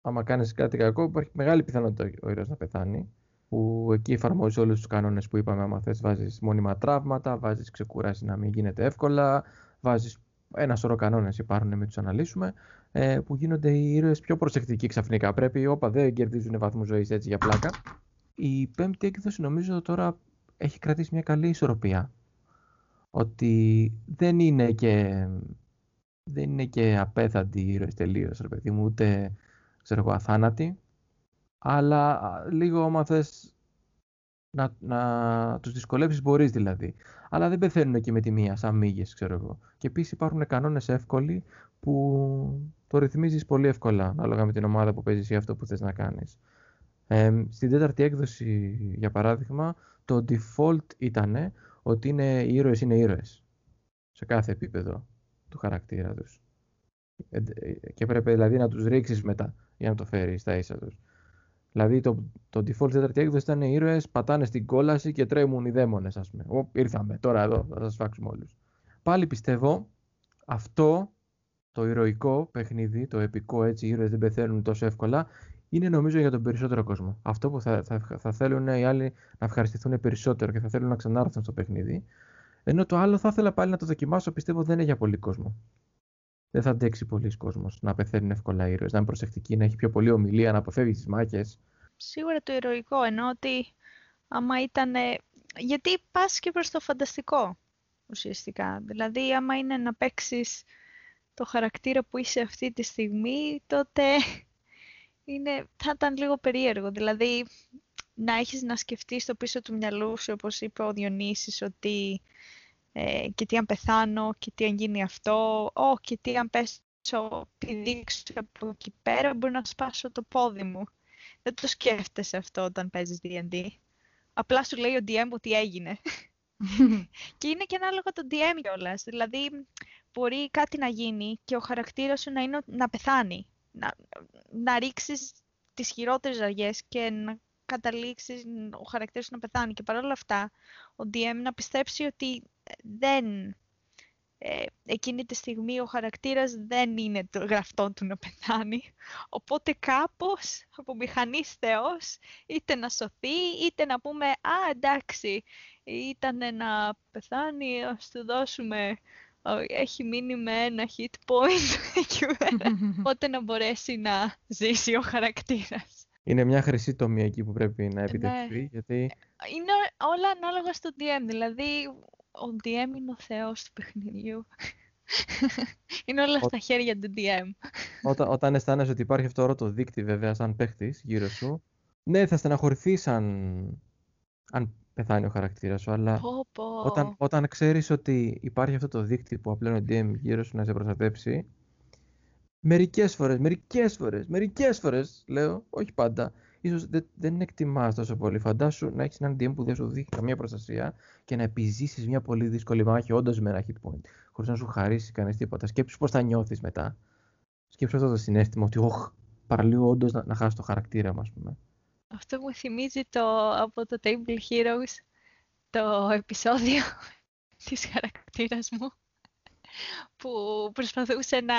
άμα κάνεις κάτι κακό, υπάρχει μεγάλη πιθανότητα ο ήρωας να πεθάνει. Που εκεί εφαρμόζει όλους τους κανόνες που είπαμε. Άμα θες, βάζεις μόνιμα τραύματα, βάζεις ξεκουράσει να μην γίνεται εύκολα, βάζεις ένα σωρό κανόνες υπάρχουν, μην τους αναλύσουμε, ε, που γίνονται οι ήρωες πιο προσεκτικοί ξαφνικά. Πρέπει, όπα, δεν κερδίζουν βαθμούς ζωής έτσι για πλάκα. Η πέμπτη έκδοση νομίζω τώρα έχει κρατήσει μια καλή ισορροπία. Ότι δεν είναι και, δεν είναι και απέθαντοι ήρωες τελείως, ρε παιδί μου, ούτε ξέρω εγώ, αθάνατοι. Αλλά λίγο άμα θες να, να τους δυσκολεύσεις μπορείς δηλαδή. Αλλά δεν πεθαίνουν και με τη μία, σαν μύγες, ξέρω εγώ. Και επίσης υπάρχουν κανόνες εύκολοι που το ρυθμίζεις πολύ εύκολα, ανάλογα με την ομάδα που παίζεις ή αυτό που θες να κάνεις. Ε, στην τέταρτη έκδοση, για παράδειγμα, το default ήταν ότι είναι, οι ήρωες είναι ήρωες. Σε κάθε επίπεδο του χαρακτήρα τους. Ε, και πρέπει δηλαδή να τους ρίξεις μετά για να το φέρεις στα ίσα τους. Δηλαδή το, το default τέταρτη έκδοση ήταν οι ήρωες πατάνε στην κόλαση και τρέμουν οι δαίμονες ας πούμε. Ο, ήρθαμε τώρα εδώ, θα σας φάξουμε όλους. Πάλι πιστεύω αυτό το ηρωικό παιχνίδι, το επικό έτσι, οι ήρωες δεν πεθαίνουν τόσο εύκολα, είναι νομίζω για τον περισσότερο κόσμο. Αυτό που θα, θα, θα θέλουν οι άλλοι να ευχαριστηθούν περισσότερο και θα θέλουν να ξανάρθουν στο παιχνίδι. Ενώ το άλλο θα ήθελα πάλι να το δοκιμάσω, πιστεύω δεν είναι για πολύ κόσμο. Δεν θα αντέξει πολλοί κόσμος να πεθαίνουν εύκολα ήρωες, να είναι προσεκτικοί, να έχει πιο πολύ ομιλία, να αποφεύγει τις μάχες. Σίγουρα το ηρωικό, ενώ ότι άμα ήταν. Γιατί πας και προς το φανταστικό ουσιαστικά. Δηλαδή, άμα είναι να παίξεις το χαρακτήρα που είσαι αυτή τη στιγμή, τότε είναι, θα ήταν λίγο περίεργο. Δηλαδή, να έχεις να σκεφτείς στο πίσω του μυαλού σου, όπως είπε ο Διονύσης, ότι ε, και τι αν πεθάνω, και τι αν γίνει αυτό, oh, και τι αν πέσω, πηδήξω από εκεί πέρα, μπορεί να σπάσω το πόδι μου. Δεν το σκέφτεσαι αυτό όταν παίζεις D&D. Απλά σου λέει ο DM ότι έγινε. και είναι και ανάλογα το DM κιόλας. Δηλαδή, μπορεί κάτι να γίνει και ο χαρακτήρας σου να είναι να πεθάνει να, να ρίξεις τις χειρότερες αργές και να καταλήξεις ο χαρακτήρας να πεθάνει. Και παρόλα αυτά, ο DM να πιστέψει ότι δεν... Ε, εκείνη τη στιγμή ο χαρακτήρας δεν είναι το γραφτό του να πεθάνει. Οπότε κάπως από μηχανής θεός είτε να σωθεί είτε να πούμε «Α, εντάξει, ήταν να πεθάνει, ας του δώσουμε έχει μείνει με ένα hit point οπότε να μπορέσει να ζήσει ο χαρακτήρας. Είναι μια χρυσή τομή εκεί που πρέπει να επιτευχθεί, ναι. γιατί... Είναι όλα ανάλογα στο DM, δηλαδή ο DM είναι ο θεός του παιχνιδιού. είναι όλα στα χέρια του DM. Όταν, όταν αισθάνεσαι ότι υπάρχει αυτό το δίκτυο βέβαια σαν παίχτης γύρω σου, ναι θα στεναχωρηθείς αν, αν πεθάνει ο χαρακτήρας σου, αλλά Όταν, όταν ξέρεις ότι υπάρχει αυτό το δίκτυο που απλένει ο DM γύρω σου να σε προστατέψει, μερικές φορές, μερικές φορές, μερικές φορές, λέω, όχι πάντα, ίσως δεν, δεν εκτιμάς τόσο πολύ. Φαντάσου να έχεις έναν DM που δεν σου δείχνει καμία προστασία και να επιζήσεις μια πολύ δύσκολη μάχη όντως με ένα hit point, χωρίς να σου χαρίσει κανείς τίποτα. Σκέψου πώς θα νιώθεις μετά. Σκέψου αυτό το συνέστημα ότι, όχ, παραλίγο όντως να, να χάσει το χαρακτήρα μου, ας πούμε. Αυτό μου θυμίζει το, από το Table Heroes το επεισόδιο της χαρακτήρας μου που προσπαθούσε να...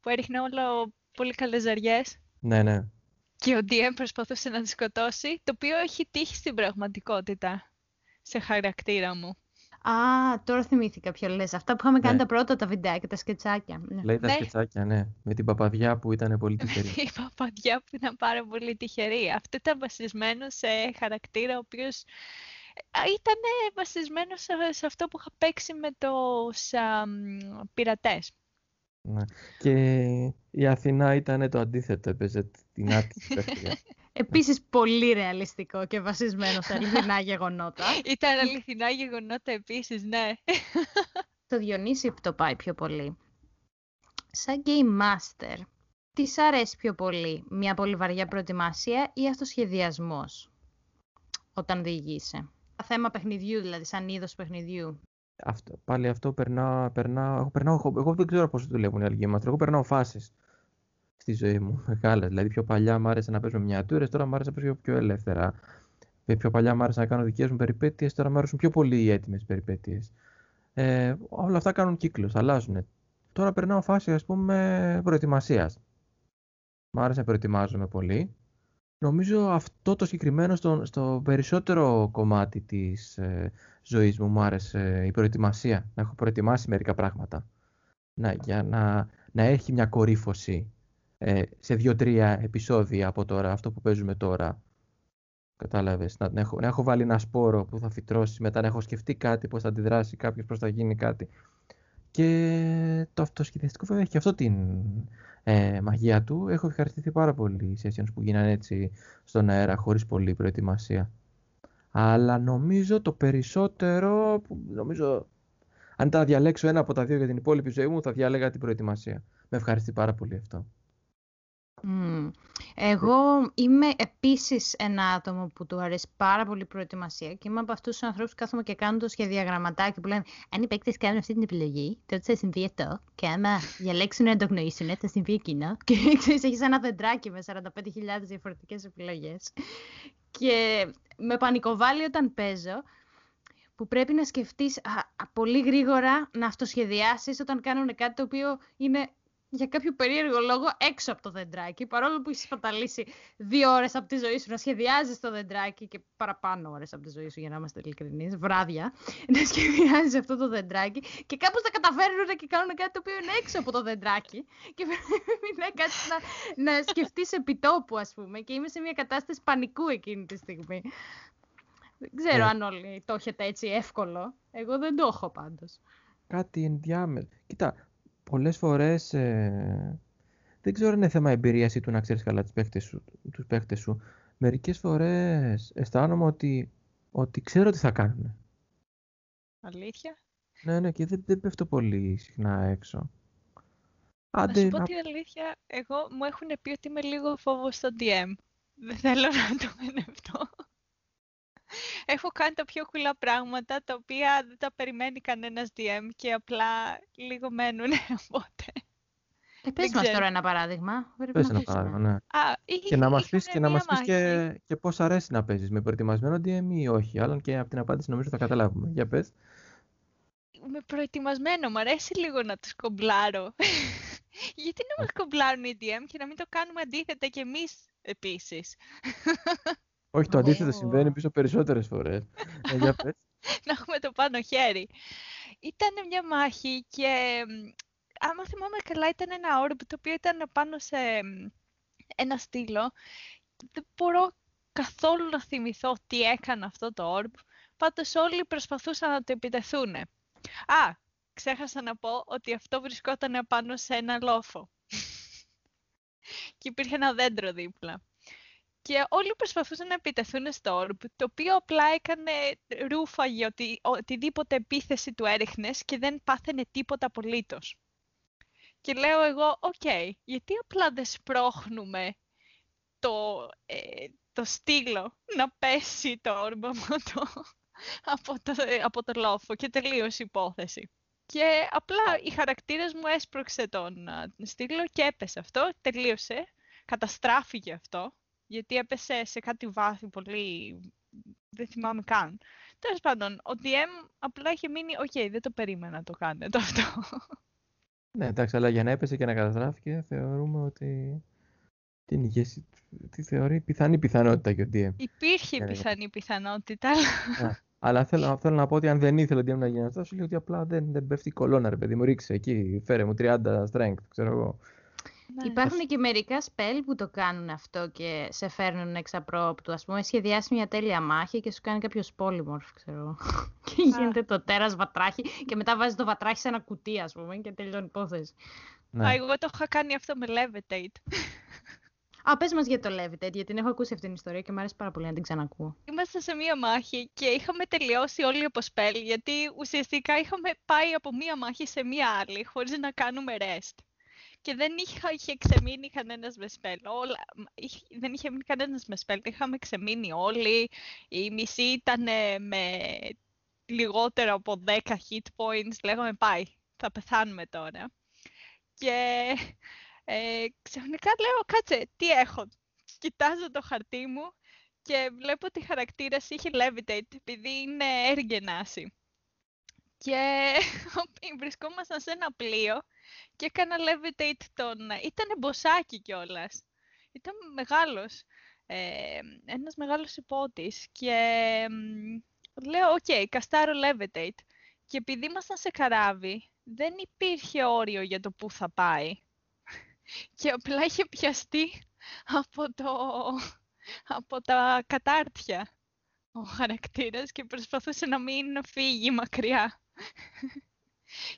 που έριχνε όλο πολύ καλές ζαριές. Ναι, ναι. Και ο DM προσπαθούσε να τη σκοτώσει, το οποίο έχει τύχει στην πραγματικότητα σε χαρακτήρα μου. Α, τώρα θυμήθηκα ποιο λες. Αυτά που είχαμε κάνει ναι. τα πρώτα τα βιντεάκια, τα σκετσάκια. Ναι. Λέει τα ναι. σκετσάκια, ναι. Με την παπαδιά που ήταν πολύ τυχερή. η παπαδιά που ήταν πάρα πολύ τυχερή. Αυτό ήταν βασισμένο σε χαρακτήρα ο οποίος ήταν βασισμένο σε, αυτό που είχα παίξει με τους πειρατέ. πειρατές. Ναι. Και η Αθηνά ήταν το αντίθετο, έπαιζε την άτυπη παιχνίδια. Επίσης πολύ ρεαλιστικό και βασισμένο σε αληθινά γεγονότα. Ήταν αληθινά γεγονότα επίσης, ναι. Το Διονύση το πάει πιο πολύ. Σαν Game Master, τι σ' αρέσει πιο πολύ, μια πολύ βαριά προετοιμασία ή αυτοσχεδιασμός όταν διηγείσαι; Θέμα παιχνιδιού δηλαδή, σαν είδος παιχνιδιού. Αυτό, πάλι αυτό περνάω, περνάω, εγώ, περνάω, εγώ δεν ξέρω πώς το δουλεύουν οι άλλοι Game Master, εγώ περνάω φάσεις στη ζωή μου, μεγάλες. Δηλαδή πιο παλιά μου άρεσε να παίζω μiniατούρες, τώρα μου άρεσε να παίζω πιο ελεύθερα. Ε, πιο παλιά μου άρεσε να κάνω δικές μου περιπέτειες, τώρα μου αρέσουν πιο πολύ οι έτοιμες περιπέτειες. Ε, όλα αυτά κάνουν κύκλους, αλλάζουν. Τώρα περνάω φάση, ας πούμε, προετοιμασίας. Μ' άρεσε να προετοιμάζομαι πολύ. Νομίζω αυτό το συγκεκριμένο στο, στο περισσότερο κομμάτι της ε, ζωής μου μου άρεσε η προετοιμασία. Να έχω προετοιμάσει μερικά πράγματα. Να, για να, να έχει μια κορύφωση ε, σε δύο-τρία επεισόδια από τώρα, αυτό που παίζουμε τώρα. Κατάλαβες, να, να, έχω, να έχω βάλει ένα σπόρο που θα φυτρώσει, μετά να έχω σκεφτεί κάτι, πώς θα αντιδράσει κάποιος, πώς θα γίνει κάτι. Και το αυτοσχεδιαστικό βέβαια έχει και αυτό την ε, μαγεία του. Έχω ευχαριστηθεί πάρα πολύ οι sessions που γίνανε έτσι στον αέρα, χωρίς πολλή προετοιμασία. Αλλά νομίζω το περισσότερο, νομίζω, αν ήταν να διαλέξω ένα από τα δύο για την υπόλοιπη ζωή μου, θα διάλεγα την προετοιμασία. Με ευχαριστεί πάρα πολύ αυτό. Εγώ είμαι επίσης ένα άτομο που του αρέσει πάρα πολύ η προετοιμασία και είμαι από αυτούς τους ανθρώπους που κάθομαι και κάνω το σχεδιαγραμματάκι που λένε αν οι παίκτες κάνουν αυτή την επιλογή, τότε θα συμβεί αυτό και άμα διαλέξουν να το γνωρίσουν, θα συμβεί εκείνο. Και ξέρεις, έχεις ένα δεντράκι με 45.000 διαφορετικές επιλογές. Και με πανικοβάλλει όταν παίζω, που πρέπει να σκεφτείς πολύ γρήγορα να αυτοσχεδιάσεις όταν κάνουν κάτι το οποίο είναι για κάποιο περίεργο λόγο έξω από το δεντράκι, παρόλο που έχει σπαταλήσει δύο ώρες από τη ζωή σου να σχεδιάζεις το δεντράκι και παραπάνω ώρες από τη ζωή σου, για να είμαστε ειλικρινείς, βράδια, να σχεδιάζεις αυτό το δεντράκι και κάπως τα καταφέρνουν και κάνουν κάτι το οποίο είναι έξω από το δεντράκι και πρέπει να κάτσει να, να σκεφτείς επιτόπου, ας πούμε, και είμαι σε μια κατάσταση πανικού εκείνη τη στιγμή. Δεν ξέρω yeah. Ναι. αν όλοι το έχετε έτσι εύκολο. Εγώ δεν το έχω πάντως. Κάτι ενδιάμεσο. Κοίτα, πολλές φορές ε, δεν ξέρω αν είναι θέμα εμπειρίας ή του να ξέρεις καλά τους παίχτες σου. Τους παίχτες σου. Μερικές φορές αισθάνομαι ότι, ότι ξέρω τι θα κάνουν. Αλήθεια; Ναι, ναι, και δεν, δεν πέφτω πολύ συχνά έξω. Άντε, να σου πω την αλήθεια, εγώ μου έχουν πει ότι είμαι λίγο φόβος στο DM. Δεν θέλω να το αυτό έχω κάνει τα πιο κουλά πράγματα, τα οποία δεν τα περιμένει κανένας DM και απλά λίγο μένουν, οπότε... Ε, πες μας τώρα ένα παράδειγμα. Πες ένα παράδειγμα, ναι. Α, και να μας πεις, και, να μας πεις και, και πώς αρέσει να παίζεις, με προετοιμασμένο DM ή όχι. Άλλον και από την απάντηση νομίζω θα καταλάβουμε. Για πες. Με προετοιμασμένο, μου αρέσει λίγο να τους κομπλάρω. Γιατί να μας κομπλάρουν οι DM και να μην το κάνουμε αντίθετα κι εμείς επίσης; Όχι, το αντίθετο συμβαίνει πίσω περισσότερες φορές. ε, για πες. Να έχουμε το πάνω χέρι. Ήταν μια μάχη και άμα θυμάμαι καλά ήταν ένα όρμπ το οποίο ήταν πάνω σε ένα στήλο. Δεν μπορώ καθόλου να θυμηθώ τι έκανε αυτό το όρμπ. Πάντως όλοι προσπαθούσαν να το επιτεθούν. Α, ξέχασα να πω ότι αυτό βρισκόταν πάνω σε ένα λόφο. και υπήρχε ένα δέντρο δίπλα και όλοι προσπαθούσαν να επιτεθούν στο orb, το οποίο απλά έκανε ρούφα για οτι, οτιδήποτε επίθεση του έριχνες και δεν πάθαινε τίποτα απολύτως. Και λέω εγώ, οκ, γιατί απλά δεν σπρώχνουμε το, ε, το στύλο να πέσει το orb από το, από το, από το λόφο και τελείωσε η υπόθεση. Και απλά οι χαρακτήρες μου έσπρωξε τον στύλο και έπεσε αυτό, τελείωσε, καταστράφηκε αυτό γιατί έπεσε σε κάτι βάθη πολύ... δεν θυμάμαι καν. Τέλος πάντων, ο DM απλά είχε μείνει, OK, okay, δεν το περίμενα να το κάνετε αυτό. Ναι, εντάξει, αλλά για να έπεσε και να καταστράφηκε, θεωρούμε ότι την ηγέση τη θεωρεί πιθανή πιθανότητα και ο DM. Υπήρχε πιθανή πιθανότητα, αλλά... αλλά θέλω, θέλω, να πω ότι αν δεν ήθελε ο DM να γίνει αυτό, σου λέει ότι απλά δεν, δεν πέφτει κολόνα, ρε παιδί μου, ρίξε εκεί, φέρε μου 30 strength, ξέρω εγώ. Ναι. Υπάρχουν και μερικά σπέλ που το κάνουν αυτό και σε φέρνουν εξ απρόπτου. Ας πούμε, σχεδιάσει μια τέλεια μάχη και σου κάνει κάποιο πόλυμορφ, ξέρω. και γίνεται το τέρας βατράχι και μετά βάζεις το βατράχι σε ένα κουτί, ας πούμε, και τελειώνει η υπόθεση. Ναι. Α, εγώ το είχα κάνει αυτό με Levitate. Α, πες μας για το Levitate, γιατί την έχω ακούσει αυτή την ιστορία και μου αρέσει πάρα πολύ να την ξανακούω. Είμαστε σε μία μάχη και είχαμε τελειώσει όλοι από spell, γιατί ουσιαστικά είχαμε πάει από μία μάχη σε μία άλλη, χωρίς να κάνουμε rest. Και δεν είχε, είχε ξεμείνει κανένας με spell. Όλα, είχε, δεν είχε μείνει κανένας με spell. Είχαμε ξεμείνει όλοι. Η μισή ήταν με λιγότερο από 10 hit points. Λέγαμε πάει, θα πεθάνουμε τώρα. Και ε, ξαφνικά λέω, κάτσε, τι έχω. Κοιτάζω το χαρτί μου και βλέπω ότι η χαρακτήρας είχε levitate, επειδή είναι έργενάση. Και βρισκόμασταν σε ένα πλοίο και έκανα levitate τον... Ήταν μποσάκι κιόλας. Ήταν μεγάλος. Ε, ένας μεγάλος υπότης. Και λέω, OK, okay, καστάρω levitate. Και επειδή ήμασταν σε καράβι, δεν υπήρχε όριο για το πού θα πάει. Και απλά είχε πιαστεί από, το, από τα κατάρτια ο χαρακτήρας και προσπαθούσε να μην φύγει μακριά.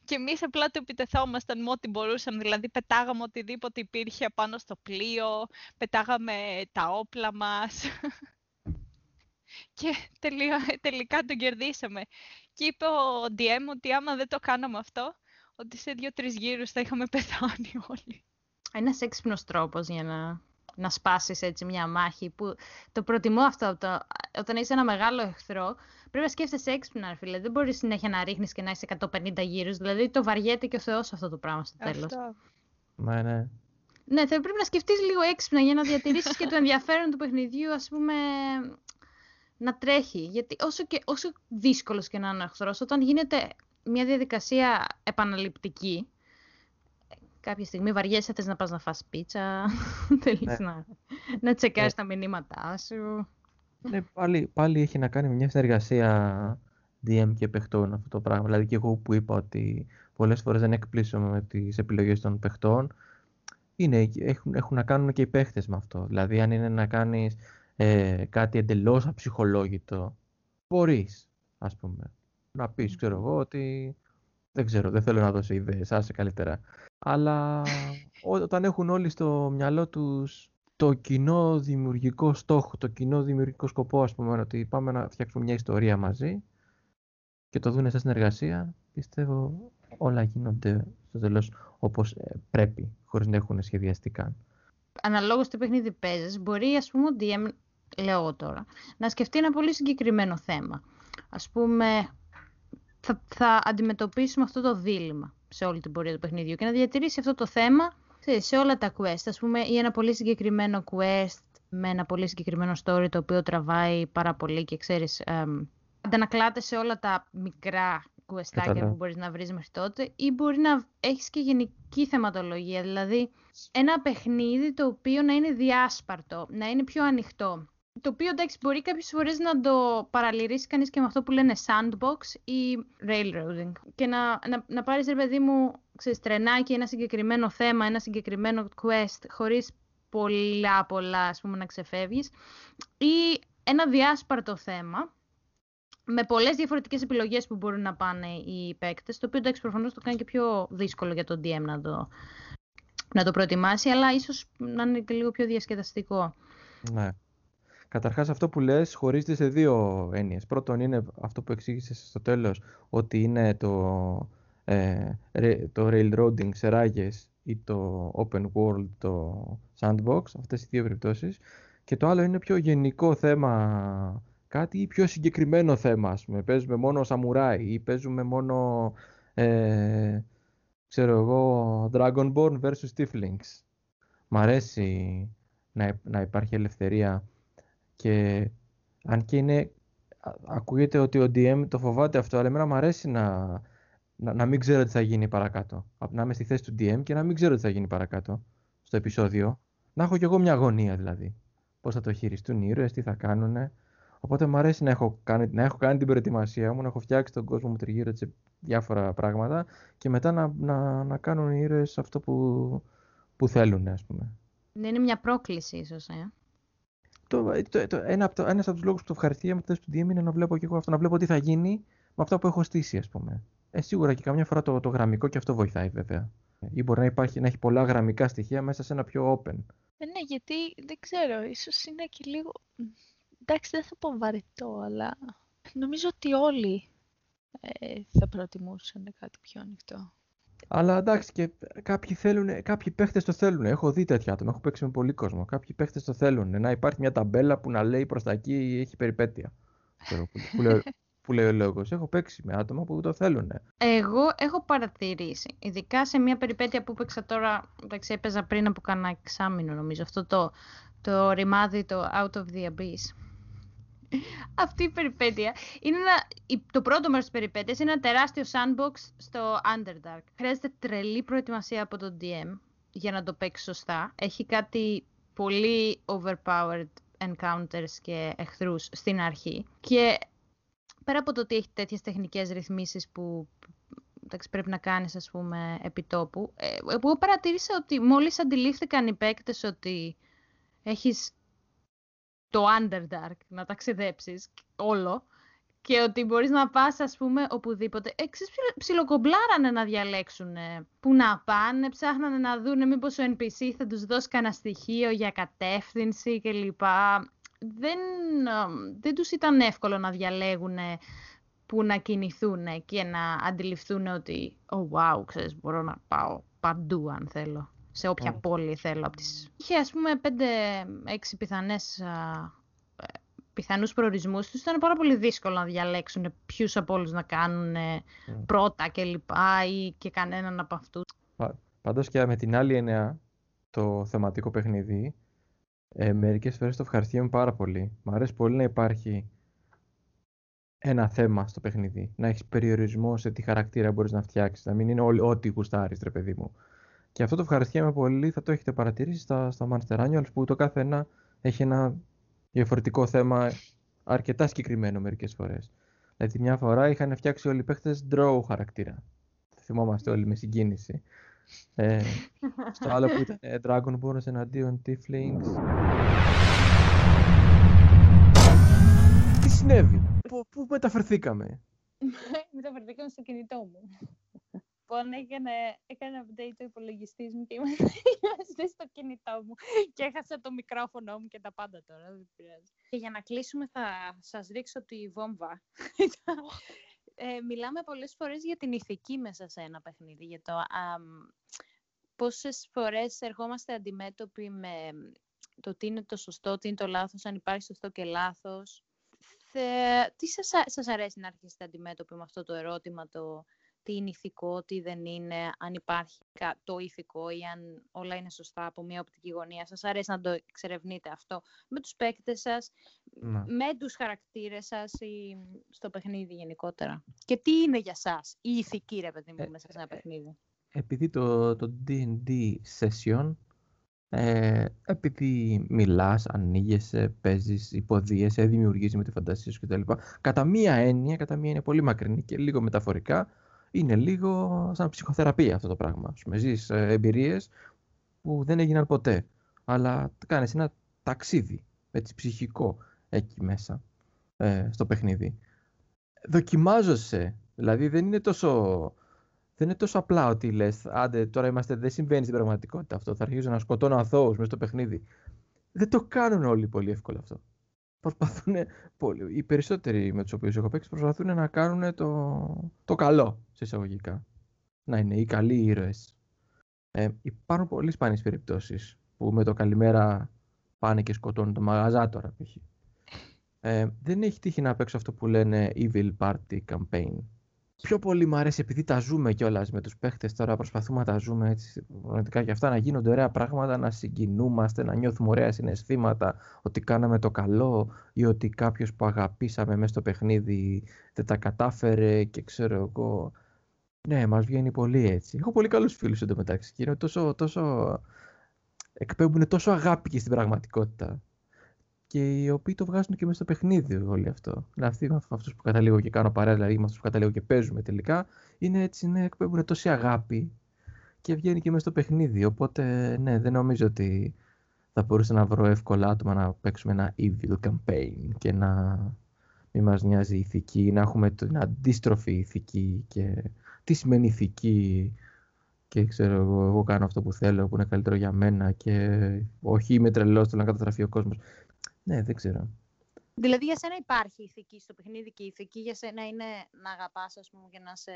Και εμείς απλά το επιτεθόμασταν με ό,τι μπορούσαμε. Δηλαδή, πετάγαμε οτιδήποτε υπήρχε πάνω στο πλοίο, πετάγαμε τα όπλα μας. και τελικά τον κερδίσαμε. Και είπε ο DM ότι άμα δεν το κάναμε αυτό, ότι σε δύο-τρεις γύρους θα είχαμε πεθάνει όλοι. Ένας έξυπνος τρόπος για να, να σπάσεις έτσι μια μάχη που το προτιμώ αυτό. Το, όταν είσαι ένα μεγάλο εχθρό, πρέπει να σκέφτεσαι έξυπνα, φίλε. Δεν μπορείς συνέχεια να ρίχνεις και να είσαι 150 γύρους. Δηλαδή το βαριέται και ο Θεός αυτό το πράγμα στο τέλος. Ναι, ναι. Ναι, θα πρέπει να σκεφτείς λίγο έξυπνα για να διατηρήσεις και το ενδιαφέρον του παιχνιδιού, ας πούμε, να τρέχει. Γιατί όσο, και, όσο δύσκολος και να είναι ο εχθρός, όταν γίνεται μια διαδικασία επαναληπτική, κάποια στιγμή βαριέσαι, θες να πας να φας πίτσα, θέλεις ναι. να, να τσεκάρεις ναι. τα μηνύματά σου. Ναι, πάλι, πάλι έχει να κάνει με μια συνεργασία DM και παιχτών αυτό το πράγμα. Δηλαδή και εγώ που είπα ότι πολλές φορές δεν εκπλήσω με τις επιλογές των παιχτών, είναι, έχουν, έχουν να κάνουν και οι παίχτες με αυτό. Δηλαδή αν είναι να κάνεις ε, κάτι εντελώς αψυχολόγητο, μπορείς, ας πούμε, να πεις, ξέρω εγώ, ότι δεν ξέρω, δεν θέλω να δώσω ιδέες, άσε καλύτερα. Αλλά όταν έχουν όλοι στο μυαλό τους το κοινό δημιουργικό στόχο, το κοινό δημιουργικό σκοπό, ας πούμε, ότι πάμε να φτιάξουμε μια ιστορία μαζί και το δούνε σε συνεργασία, πιστεύω όλα γίνονται στο τέλος όπως ε, πρέπει, χωρίς να έχουν σχεδιαστεί καν. Αναλόγως τι παιχνίδι παίζεις, μπορεί ας πούμε ο DM, λέω τώρα, να σκεφτεί ένα πολύ συγκεκριμένο θέμα. Ας πούμε, θα, θα αντιμετωπίσουμε αυτό το δίλημα σε όλη την πορεία του παιχνιδιού και να διατηρήσει αυτό το θέμα σε όλα τα quest, ας πούμε, ή ένα πολύ συγκεκριμένο quest με ένα πολύ συγκεκριμένο story το οποίο τραβάει πάρα πολύ και ξέρεις, εμ, αντανακλάται σε όλα τα μικρά questάκια που μπορείς να βρεις μέχρι τότε ή μπορεί να έχεις και γενική θεματολογία, δηλαδή ένα παιχνίδι το οποίο να είναι διάσπαρτο, να είναι πιο ανοιχτό. Το οποίο εντάξει μπορεί κάποιες φορές να το παραλυρίσει κανείς και με αυτό που λένε sandbox ή railroading. Και να, να, να πάρεις ρε παιδί μου ξέρεις, τρενάκι, ένα συγκεκριμένο θέμα, ένα συγκεκριμένο quest, χωρίς πολλά πολλά ας πούμε να ξεφεύγεις. Ή ένα διάσπαρτο θέμα, με πολλές διαφορετικές επιλογές που μπορούν να πάνε οι παίκτες, το οποίο εντάξει προφανώς το κάνει και πιο δύσκολο για τον DM να το, να το προετοιμάσει, αλλά ίσως να είναι και λίγο πιο διασκεδαστικό. Ναι. Καταρχάς αυτό που λες χωρίζεται σε δύο έννοιες. Πρώτον είναι αυτό που εξήγησες στο τέλος, ότι είναι το, ε, το railroading σε ράγες ή το open world, το sandbox, αυτές οι δύο περιπτώσεις. Και το άλλο είναι πιο γενικό θέμα, κάτι ή πιο συγκεκριμένο θέμα, ας πούμε. Παίζουμε μόνο σαμουράι ή παίζουμε μόνο, ε, ξέρω εγώ, Dragonborn versus Tieflings. Μ' αρέσει να, να υπάρχει ελευθερία και αν και είναι, ακούγεται ότι ο DM το φοβάται αυτό, αλλά εμένα μου αρέσει να, να, να μην ξέρω τι θα γίνει παρακάτω. Να είμαι στη θέση του DM και να μην ξέρω τι θα γίνει παρακάτω στο επεισόδιο. Να έχω κι εγώ μια αγωνία δηλαδή. Πώς θα το χειριστούν οι ήρωες, τι θα κάνουν. Οπότε μου αρέσει να έχω, κάνει, να έχω κάνει την προετοιμασία μου, να έχω φτιάξει τον κόσμο μου τριγύρω σε διάφορα πράγματα και μετά να, να, να κάνουν οι ήρωες αυτό που, που θέλουν, ας πούμε. Ναι, είναι μια πρόκληση, ίσως. Ε το, το, το, ένα από το, ένας από τους λόγους που το ευχαριστία με το του DM είναι να βλέπω και εγώ αυτό, να βλέπω τι θα γίνει με αυτά που έχω στήσει, ας πούμε. Ε, σίγουρα και καμιά φορά το, το γραμμικό και αυτό βοηθάει βέβαια. Ή μπορεί να, υπάρχει, να έχει πολλά γραμμικά στοιχεία μέσα σε ένα πιο open. Ε, ναι, γιατί δεν ξέρω, ίσως είναι και λίγο... Εντάξει, δεν θα πω βαρετό, αλλά νομίζω ότι όλοι ε, θα προτιμούσαν κάτι πιο ανοιχτό. Αλλά εντάξει, και κάποιοι, θέλουν, κάποιοι παίχτες το θέλουν. Έχω δει τέτοια άτομα, έχω παίξει με πολύ κόσμο. Κάποιοι παίχτες το θέλουν. Να υπάρχει μια ταμπέλα που να λέει προς τα εκεί έχει περιπέτεια. Ξέρω, που, που, λέει, που λέει ο λόγος. Έχω παίξει με άτομα που το θέλουν. Εγώ έχω παρατηρήσει, ειδικά σε μια περιπέτεια που έπαιξα τώρα, εντάξει έπαιζα πριν από κανένα εξάμεινο νομίζω, αυτό το, το ρημάδι, το Out of the Abyss. Αυτή η περιπέτεια είναι ένα, το πρώτο μέρος της περιπέτειας είναι ένα τεράστιο sandbox στο Underdark. Χρειάζεται τρελή προετοιμασία από τον DM για να το παίξει σωστά. Έχει κάτι πολύ overpowered encounters και εχθρούς στην αρχή. Και πέρα από το ότι έχει τέτοιες τεχνικές ρυθμίσεις που εντάξει, πρέπει να κάνεις ας πούμε επιτόπου, ε, εγώ παρατήρησα ότι μόλις αντιλήφθηκαν οι παίκτες ότι έχεις το Underdark να ταξιδέψεις όλο και ότι μπορείς να πας ας πούμε οπουδήποτε. Εξής ψιλοκομπλάρανε να διαλέξουν που να πάνε, ψάχνανε να δουν μήπως ο NPC θα τους δώσει κανένα στοιχείο για κατεύθυνση κλπ. Δεν, δεν τους ήταν εύκολο να διαλέγουν που να κινηθούν και να αντιληφθούν ότι «Oh, wow, ξέρεις, μπορώ να πάω παντού αν θέλω» σε όποια πόλη θέλω. Από τις... Είχε ας πούμε 5-6 πιθανές πιθανούς προορισμούς τους ήταν πάρα πολύ δύσκολο να διαλέξουν ποιους από όλους να κάνουν πρώτα και λοιπά ή και κανέναν από αυτούς. Πάντως και με την άλλη έννοια το θεματικό παιχνίδι ε, μερικές φορές το ευχαριστούμε πάρα πολύ. Μ' αρέσει πολύ να υπάρχει ένα θέμα στο παιχνίδι. Να έχεις περιορισμό σε τι χαρακτήρα μπορείς να φτιάξεις. Να μην είναι ό,τι γουστάρεις, ρε παιδί μου. Και αυτό το ευχαριστιέμαι πολύ, θα το έχετε παρατηρήσει στα, στα Monster Annuals που το κάθε ένα έχει ένα διαφορετικό θέμα αρκετά συγκεκριμένο μερικές φορές. Δηλαδή μια φορά είχαν φτιάξει όλοι οι παίχτε draw χαρακτήρα. θυμόμαστε όλοι με συγκίνηση. Ε, στο άλλο που ήταν ε, Dragonborn εναντίον Tieflings. Τι συνέβη, πού, πού μεταφερθήκαμε; μεταφερθήκαμε στο κινητό μου. Λοιπόν, έκανε, έκανε update το υπολογιστής μου και είμαστε, στο κινητό μου και έχασα το μικρόφωνο μου και τα πάντα τώρα, δεν πειράζει. Και για να κλείσουμε θα σας ρίξω τη βόμβα. ε, μιλάμε πολλές φορές για την ηθική μέσα σε ένα παιχνίδι, για το α, πόσες φορές ερχόμαστε αντιμέτωποι με το τι είναι το σωστό, τι είναι το λάθος, αν υπάρχει σωστό και λάθος. τι σας, σας αρέσει να αρχίσετε αντιμέτωποι με αυτό το ερώτημα, το τι είναι ηθικό, τι δεν είναι, αν υπάρχει το ηθικό ή αν όλα είναι σωστά από μια οπτική γωνία. Σας αρέσει να το εξερευνείτε αυτό με τους παίκτες σας, με τους χαρακτήρες σας ή στο παιχνίδι γενικότερα. Και τι είναι για σας η ηθική, ρε παιδί μου, ε, μέσα σε ένα ε, παιχνίδι; Επειδή το, το D&D session, ε, επειδή μιλάς, ανοίγεσαι, παίζεις, υποδίεσαι, δημιουργείς με τη φαντασία σου κτλ. Κατά μία έννοια, κατά μία είναι πολύ μακρινή και λίγο μεταφορικά, είναι λίγο σαν ψυχοθεραπεία αυτό το πράγμα. Με ζεις ε, εμπειρίες που δεν έγιναν ποτέ. Αλλά κάνεις ένα ταξίδι, έτσι, ψυχικό, εκεί μέσα, ε, στο παιχνίδι. Δοκιμάζεσαι. Δηλαδή δεν είναι τόσο... Δεν είναι τόσο απλά ότι λες, άντε τώρα είμαστε, δεν συμβαίνει στην πραγματικότητα αυτό. Θα αρχίσω να σκοτώνω αθώους μέσα στο παιχνίδι. Δεν το κάνουν όλοι πολύ εύκολα αυτό προσπαθούν, οι περισσότεροι με τους οποίους έχω παίξει, προσπαθούν να κάνουν το, το καλό, σε εισαγωγικά. Να είναι οι καλοί ήρωες. Ε, υπάρχουν πολύ σπάνιες περιπτώσεις που με το καλημέρα πάνε και σκοτώνουν το μαγαζάτορα, π.χ. Ε, δεν έχει τύχει να παίξω αυτό που λένε Evil Party Campaign πιο πολύ μου αρέσει επειδή τα ζούμε κιόλας με τους παίχτες τώρα. Προσπαθούμε να τα ζούμε έτσι πραγματικά και αυτά να γίνονται ωραία πράγματα, να συγκινούμαστε, να νιώθουμε ωραία συναισθήματα ότι κάναμε το καλό ή ότι κάποιος που αγαπήσαμε μέσα στο παιχνίδι δεν τα κατάφερε και ξέρω εγώ. Ναι, μας βγαίνει πολύ έτσι. Έχω πολύ καλούς φίλους εντωμεταξύ και είναι τόσο, τόσο. εκπέμπουν τόσο αγάπη και στην πραγματικότητα και οι οποίοι το βγάζουν και μέσα στο παιχνίδι όλο αυτό. Δηλαδή, αυτού που καταλήγω και κάνω παρέα, δηλαδή με αυτούς που καταλήγω και παίζουμε τελικά, είναι έτσι, ναι, εκπέμπουν τόση αγάπη και βγαίνει και μέσα στο παιχνίδι. Οπότε, ναι, δεν νομίζω ότι θα μπορούσα να βρω εύκολα άτομα να παίξουμε ένα evil campaign και να μην μας νοιάζει η ηθική, να έχουμε την αντίστροφη ηθική και τι σημαίνει ηθική και ξέρω εγώ, εγώ κάνω αυτό που θέλω, που είναι καλύτερο για μένα και όχι είμαι τρελός, θέλω να καταστραφεί ο κόσμος. Ναι, δεν ξέρω. Δηλαδή για σένα υπάρχει ηθική στο παιχνίδι και η ηθική για σένα είναι να αγαπάς ας πούμε και να, σε,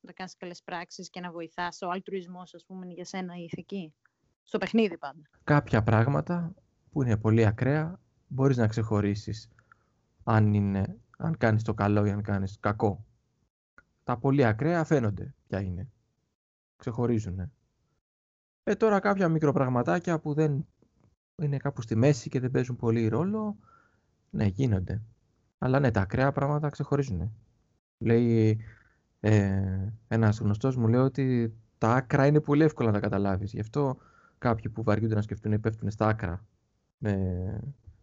να κάνεις καλές πράξεις και να βοηθάς. Ο αλτρουισμός ας πούμε είναι για σένα η ηθική. Στο παιχνίδι πάντα. Κάποια πράγματα που είναι πολύ ακραία μπορείς να ξεχωρίσεις αν, είναι, αν κάνεις το καλό ή αν κάνεις κακό. Τα πολύ ακραία φαίνονται ποια είναι. Ξεχωρίζουν. Ε, τώρα κάποια μικροπραγματάκια που δεν είναι κάπου στη μέση και δεν παίζουν πολύ ρόλο, ναι, γίνονται. Αλλά ναι, τα ακραία πράγματα ξεχωρίζουν. Λέει ε, ένας γνωστός μου λέει ότι τα άκρα είναι πολύ εύκολα να τα καταλάβεις. Γι' αυτό κάποιοι που βαριούνται να σκεφτούν πέφτουν στα άκρα με,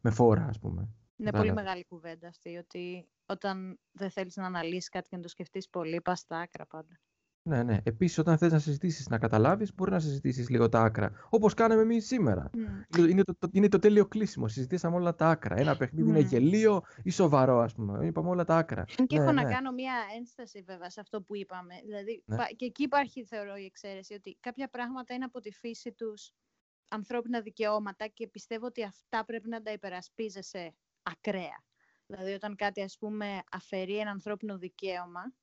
με φόρα, ας πούμε. Είναι πολύ μεγάλη κουβέντα αυτή, ότι όταν δεν θέλεις να αναλύσεις κάτι και να το σκεφτείς πολύ, πας στα άκρα πάντα. Ναι, ναι. Επίσης, όταν θες να συζητήσεις, να καταλάβεις, μπορεί να συζητήσεις λίγο τα άκρα. Όπως κάναμε εμείς σήμερα. Mm. Είναι, το, το, είναι το τέλειο κλείσιμο. Συζητήσαμε όλα τα άκρα. Ένα παιχνίδι mm. είναι γελίο ή σοβαρό, ας πούμε. Είπαμε όλα τα άκρα. Και ναι, έχω ναι. να κάνω μία ένσταση, βέβαια, σε αυτό που είπαμε. Δηλαδή, ναι. και εκεί υπάρχει, θεωρώ, η εξαίρεση ότι κάποια πράγματα είναι από τη φύση τους ανθρώπινα δικαιώματα και πιστεύω ότι αυτά πρέπει να τα υπερασπίζεσαι ακραία. Δηλαδή, όταν κάτι, ας πούμε, αφαιρεί ένα ανθρώπινο δικαίωμα,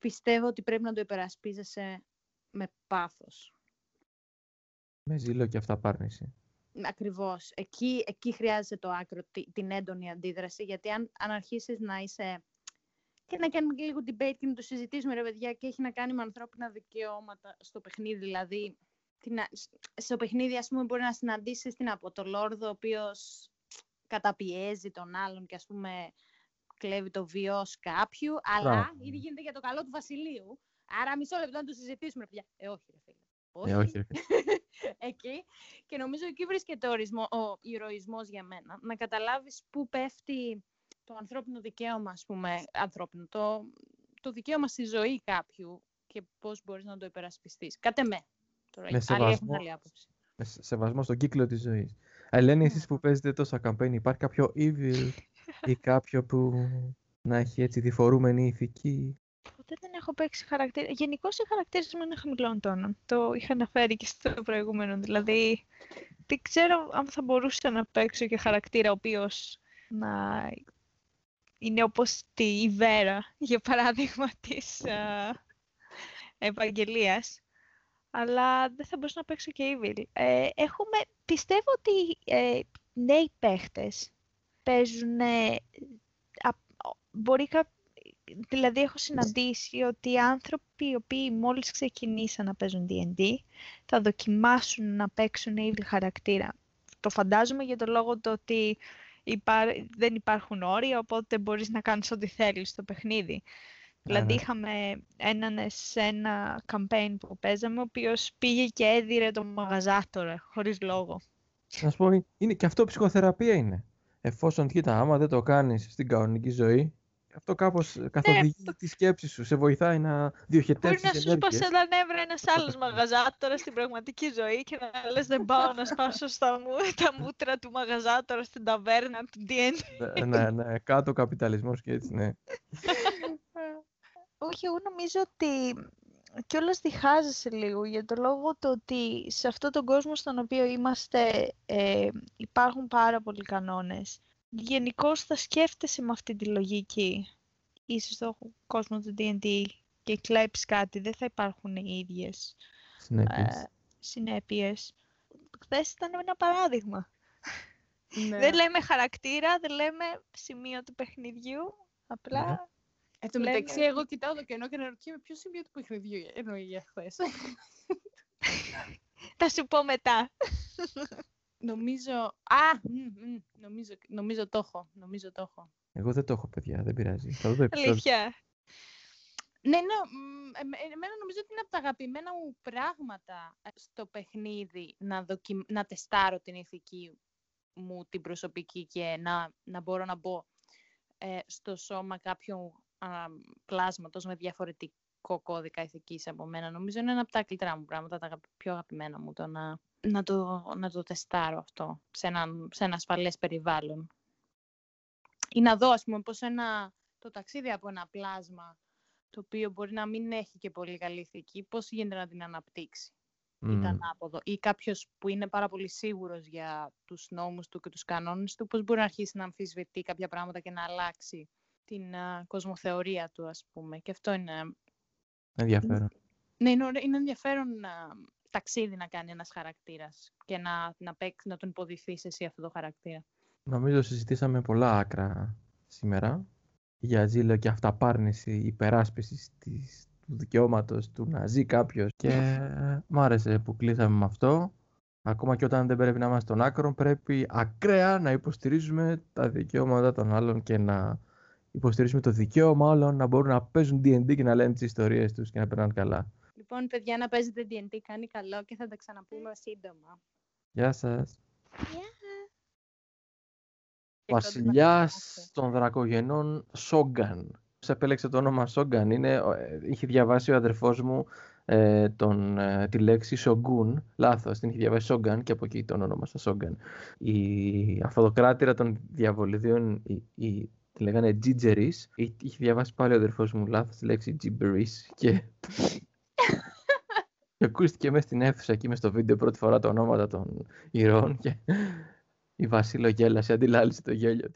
πιστεύω ότι πρέπει να το υπερασπίζεσαι με πάθος. Με ζήλο και αυταπάρνηση. Ακριβώς. Εκεί, εκεί χρειάζεται το άκρο, την έντονη αντίδραση, γιατί αν, αν αρχίσεις να είσαι... Και να κάνουμε και λίγο debate και να το συζητήσουμε, ρε παιδιά, και έχει να κάνει με ανθρώπινα δικαιώματα στο παιχνίδι. Δηλαδή, την, στο παιχνίδι, ας πούμε, μπορεί να συναντήσεις την από το Λόρδο, ο οποίος καταπιέζει τον άλλον και, ας πούμε, κλέβει το βίο κάποιου, αλλά ήδη γίνεται για το καλό του Βασιλείου. Άρα μισό λεπτό να το συζητήσουμε, παιδιά. Ε, όχι, ρε φίλε. Όχι. Ε, όχι ρε. εκεί. Και νομίζω εκεί βρίσκεται ο, ορισμό, ο ηρωισμός για μένα. Να καταλάβεις πού πέφτει το ανθρώπινο δικαίωμα, ας πούμε, ανθρώπινο, το, το δικαίωμα στη ζωή κάποιου και πώς μπορείς να το υπερασπιστείς. Κάτε με. Τώρα, με σεβασμό, άλλη άποψη. Με σεβασμό στον κύκλο της ζωής. Ελένη, εσείς ναι. που παίζετε τόσα καμπέινι, υπάρχει κάποιο evil ή κάποιο που να έχει έτσι διφορούμενη ηθική. Ποτέ δεν έχω παίξει χαρακτήρα. Γενικώ οι χαρακτήρες μου είναι χαμηλών τόνων. Το είχα αναφέρει και στο προηγούμενο. Δηλαδή, δεν ξέρω αν θα μπορούσα να παίξω και χαρακτήρα ο οποίος να είναι όπως τη Βέρα, για παράδειγμα, της uh, Ευαγγελίας. Αλλά δεν θα μπορούσα να παίξω και Evil. Ε, έχουμε, πιστεύω ότι ε, νέοι παίχτες παίζουν... Μπορεί Δηλαδή έχω συναντήσει ότι οι άνθρωποι οι οποίοι μόλις ξεκινήσαν να παίζουν D&D θα δοκιμάσουν να παίξουν ίδιο χαρακτήρα. Το φαντάζομαι για το λόγο το ότι δεν υπάρχουν όρια, οπότε μπορείς να κάνεις ό,τι θέλεις στο παιχνίδι. Δηλαδή ναι. είχαμε έναν σε ένα campaign που παίζαμε, ο οποίος πήγε και έδιρε τον μαγαζάτορα, χωρίς λόγο. Να σου πω, είναι, και αυτό ψυχοθεραπεία είναι εφόσον κοίτα, άμα δεν το κάνεις στην κανονική ζωή, αυτό κάπως καθοδηγεί ναι, τη σκέψη σου, σε βοηθάει να διοχετεύσεις Μπορεί να σου σπάσει ένα νεύρα ένας άλλος μαγαζάτορας στην πραγματική ζωή και να λες δεν πάω να σπάσω στα μου, τα μούτρα του μαγαζάτορα στην ταβέρνα του D&D. ναι, ναι, ναι, κάτω καπιταλισμός και έτσι, ναι. Όχι, εγώ νομίζω ότι και όλος διχάζεσαι λίγο για το λόγο το ότι σε αυτόν τον κόσμο στον οποίο είμαστε ε, υπάρχουν πάρα πολλοί κανόνες. Γενικώ θα σκέφτεσαι με αυτή τη λογική. Είσαι στον κόσμο του D&D και κλέψεις κάτι, δεν θα υπάρχουν οι ίδιες συνέπειες. Ε, συνέπειες. Χθες ήταν ένα παράδειγμα. Ναι. δεν λέμε χαρακτήρα, δεν λέμε σημείο του παιχνιδιού, απλά... Ναι. Εν τω μεταξύ, εγώ κοιτάω το κενό και αναρωτιέμαι ποιο σημείο του παιχνιδιού εννοεί για χθε. Θα σου πω μετά. νομίζω. Α! νομίζω, νομίζω το έχω. Νομίζω το έχω. Εγώ δεν το έχω, παιδιά. Δεν πειράζει. Θα δω Αλήθεια. Ναι, ναι. Εμένα νομίζω ότι είναι από τα αγαπημένα μου πράγματα ε, στο παιχνίδι να, δοκι... να τεστάρω την ηθική μου, την προσωπική και να, να μπορώ να μπω ε, στο σώμα κάποιου πλάσματος με διαφορετικό κώδικα ηθικής από μένα. Νομίζω είναι ένα από τα καλύτερα μου πράγματα, τα πιο αγαπημένα μου, το να, να, το, να το τεστάρω αυτό σε ένα, σε ένα ασφαλές περιβάλλον. Ή να δω, ας πούμε, πώς ένα, το ταξίδι από ένα πλάσμα το οποίο μπορεί να μην έχει και πολύ καλή ηθική, πώς γίνεται να την αναπτύξει; Mm. Ήταν άποδο. Ή κάποιος που είναι πάρα πολύ σίγουρος για τους νόμους του και τους κανόνες του, πώς μπορεί να αρχίσει να αμφισβητεί κάποια πράγματα και να αλλάξει την uh, κοσμοθεωρία του, ας πούμε. Και αυτό είναι... Ενδιαφέρον. Ναι, είναι, είναι ενδιαφέρον uh, ταξίδι να κάνει ένας χαρακτήρας και να, να, παίξει, να τον υποδηθείς εσύ αυτό το χαρακτήρα. Νομίζω συζητήσαμε πολλά άκρα σήμερα για ζήλο και αυταπάρνηση υπεράσπισης της, του δικαιώματος του να ζει κάποιος και μ' άρεσε που κλείσαμε με αυτό. Ακόμα και όταν δεν πρέπει να είμαστε στον άκρο, πρέπει ακραία να υποστηρίζουμε τα δικαιώματα των άλλων και να υποστηρίζουμε το δικαίωμα όλων να μπορούν να παίζουν D&D και να λένε τις ιστορίες τους και να περνάνε καλά. Λοιπόν, παιδιά, να παίζετε D&D κάνει καλό και θα τα ξαναπούμε σύντομα. Γεια σας. Yeah. Βασιλιάς των δρακογενών Σόγκαν. Σε επέλεξε το όνομα Σόγκαν. Είναι, ε, είχε διαβάσει ο αδερφός μου ε, τον, ε, τη λέξη Σογκούν. Λάθος, την είχε διαβάσει Σόγκαν και από εκεί τον όνομα Σόγκαν. Η αυτοδοκράτηρα των διαβολιδίων, η, η, τη λέγανε Τζιτζερίς. Είχε διαβάσει πάλι ο αδερφός μου λάθος τη λέξη Τζιμπερίς και... και ακούστηκε μέσα στην αίθουσα εκεί μες στο βίντεο πρώτη φορά τα ονόματα των ηρώων και η Βασίλο γέλασε, αντιλάλησε το γέλιο της.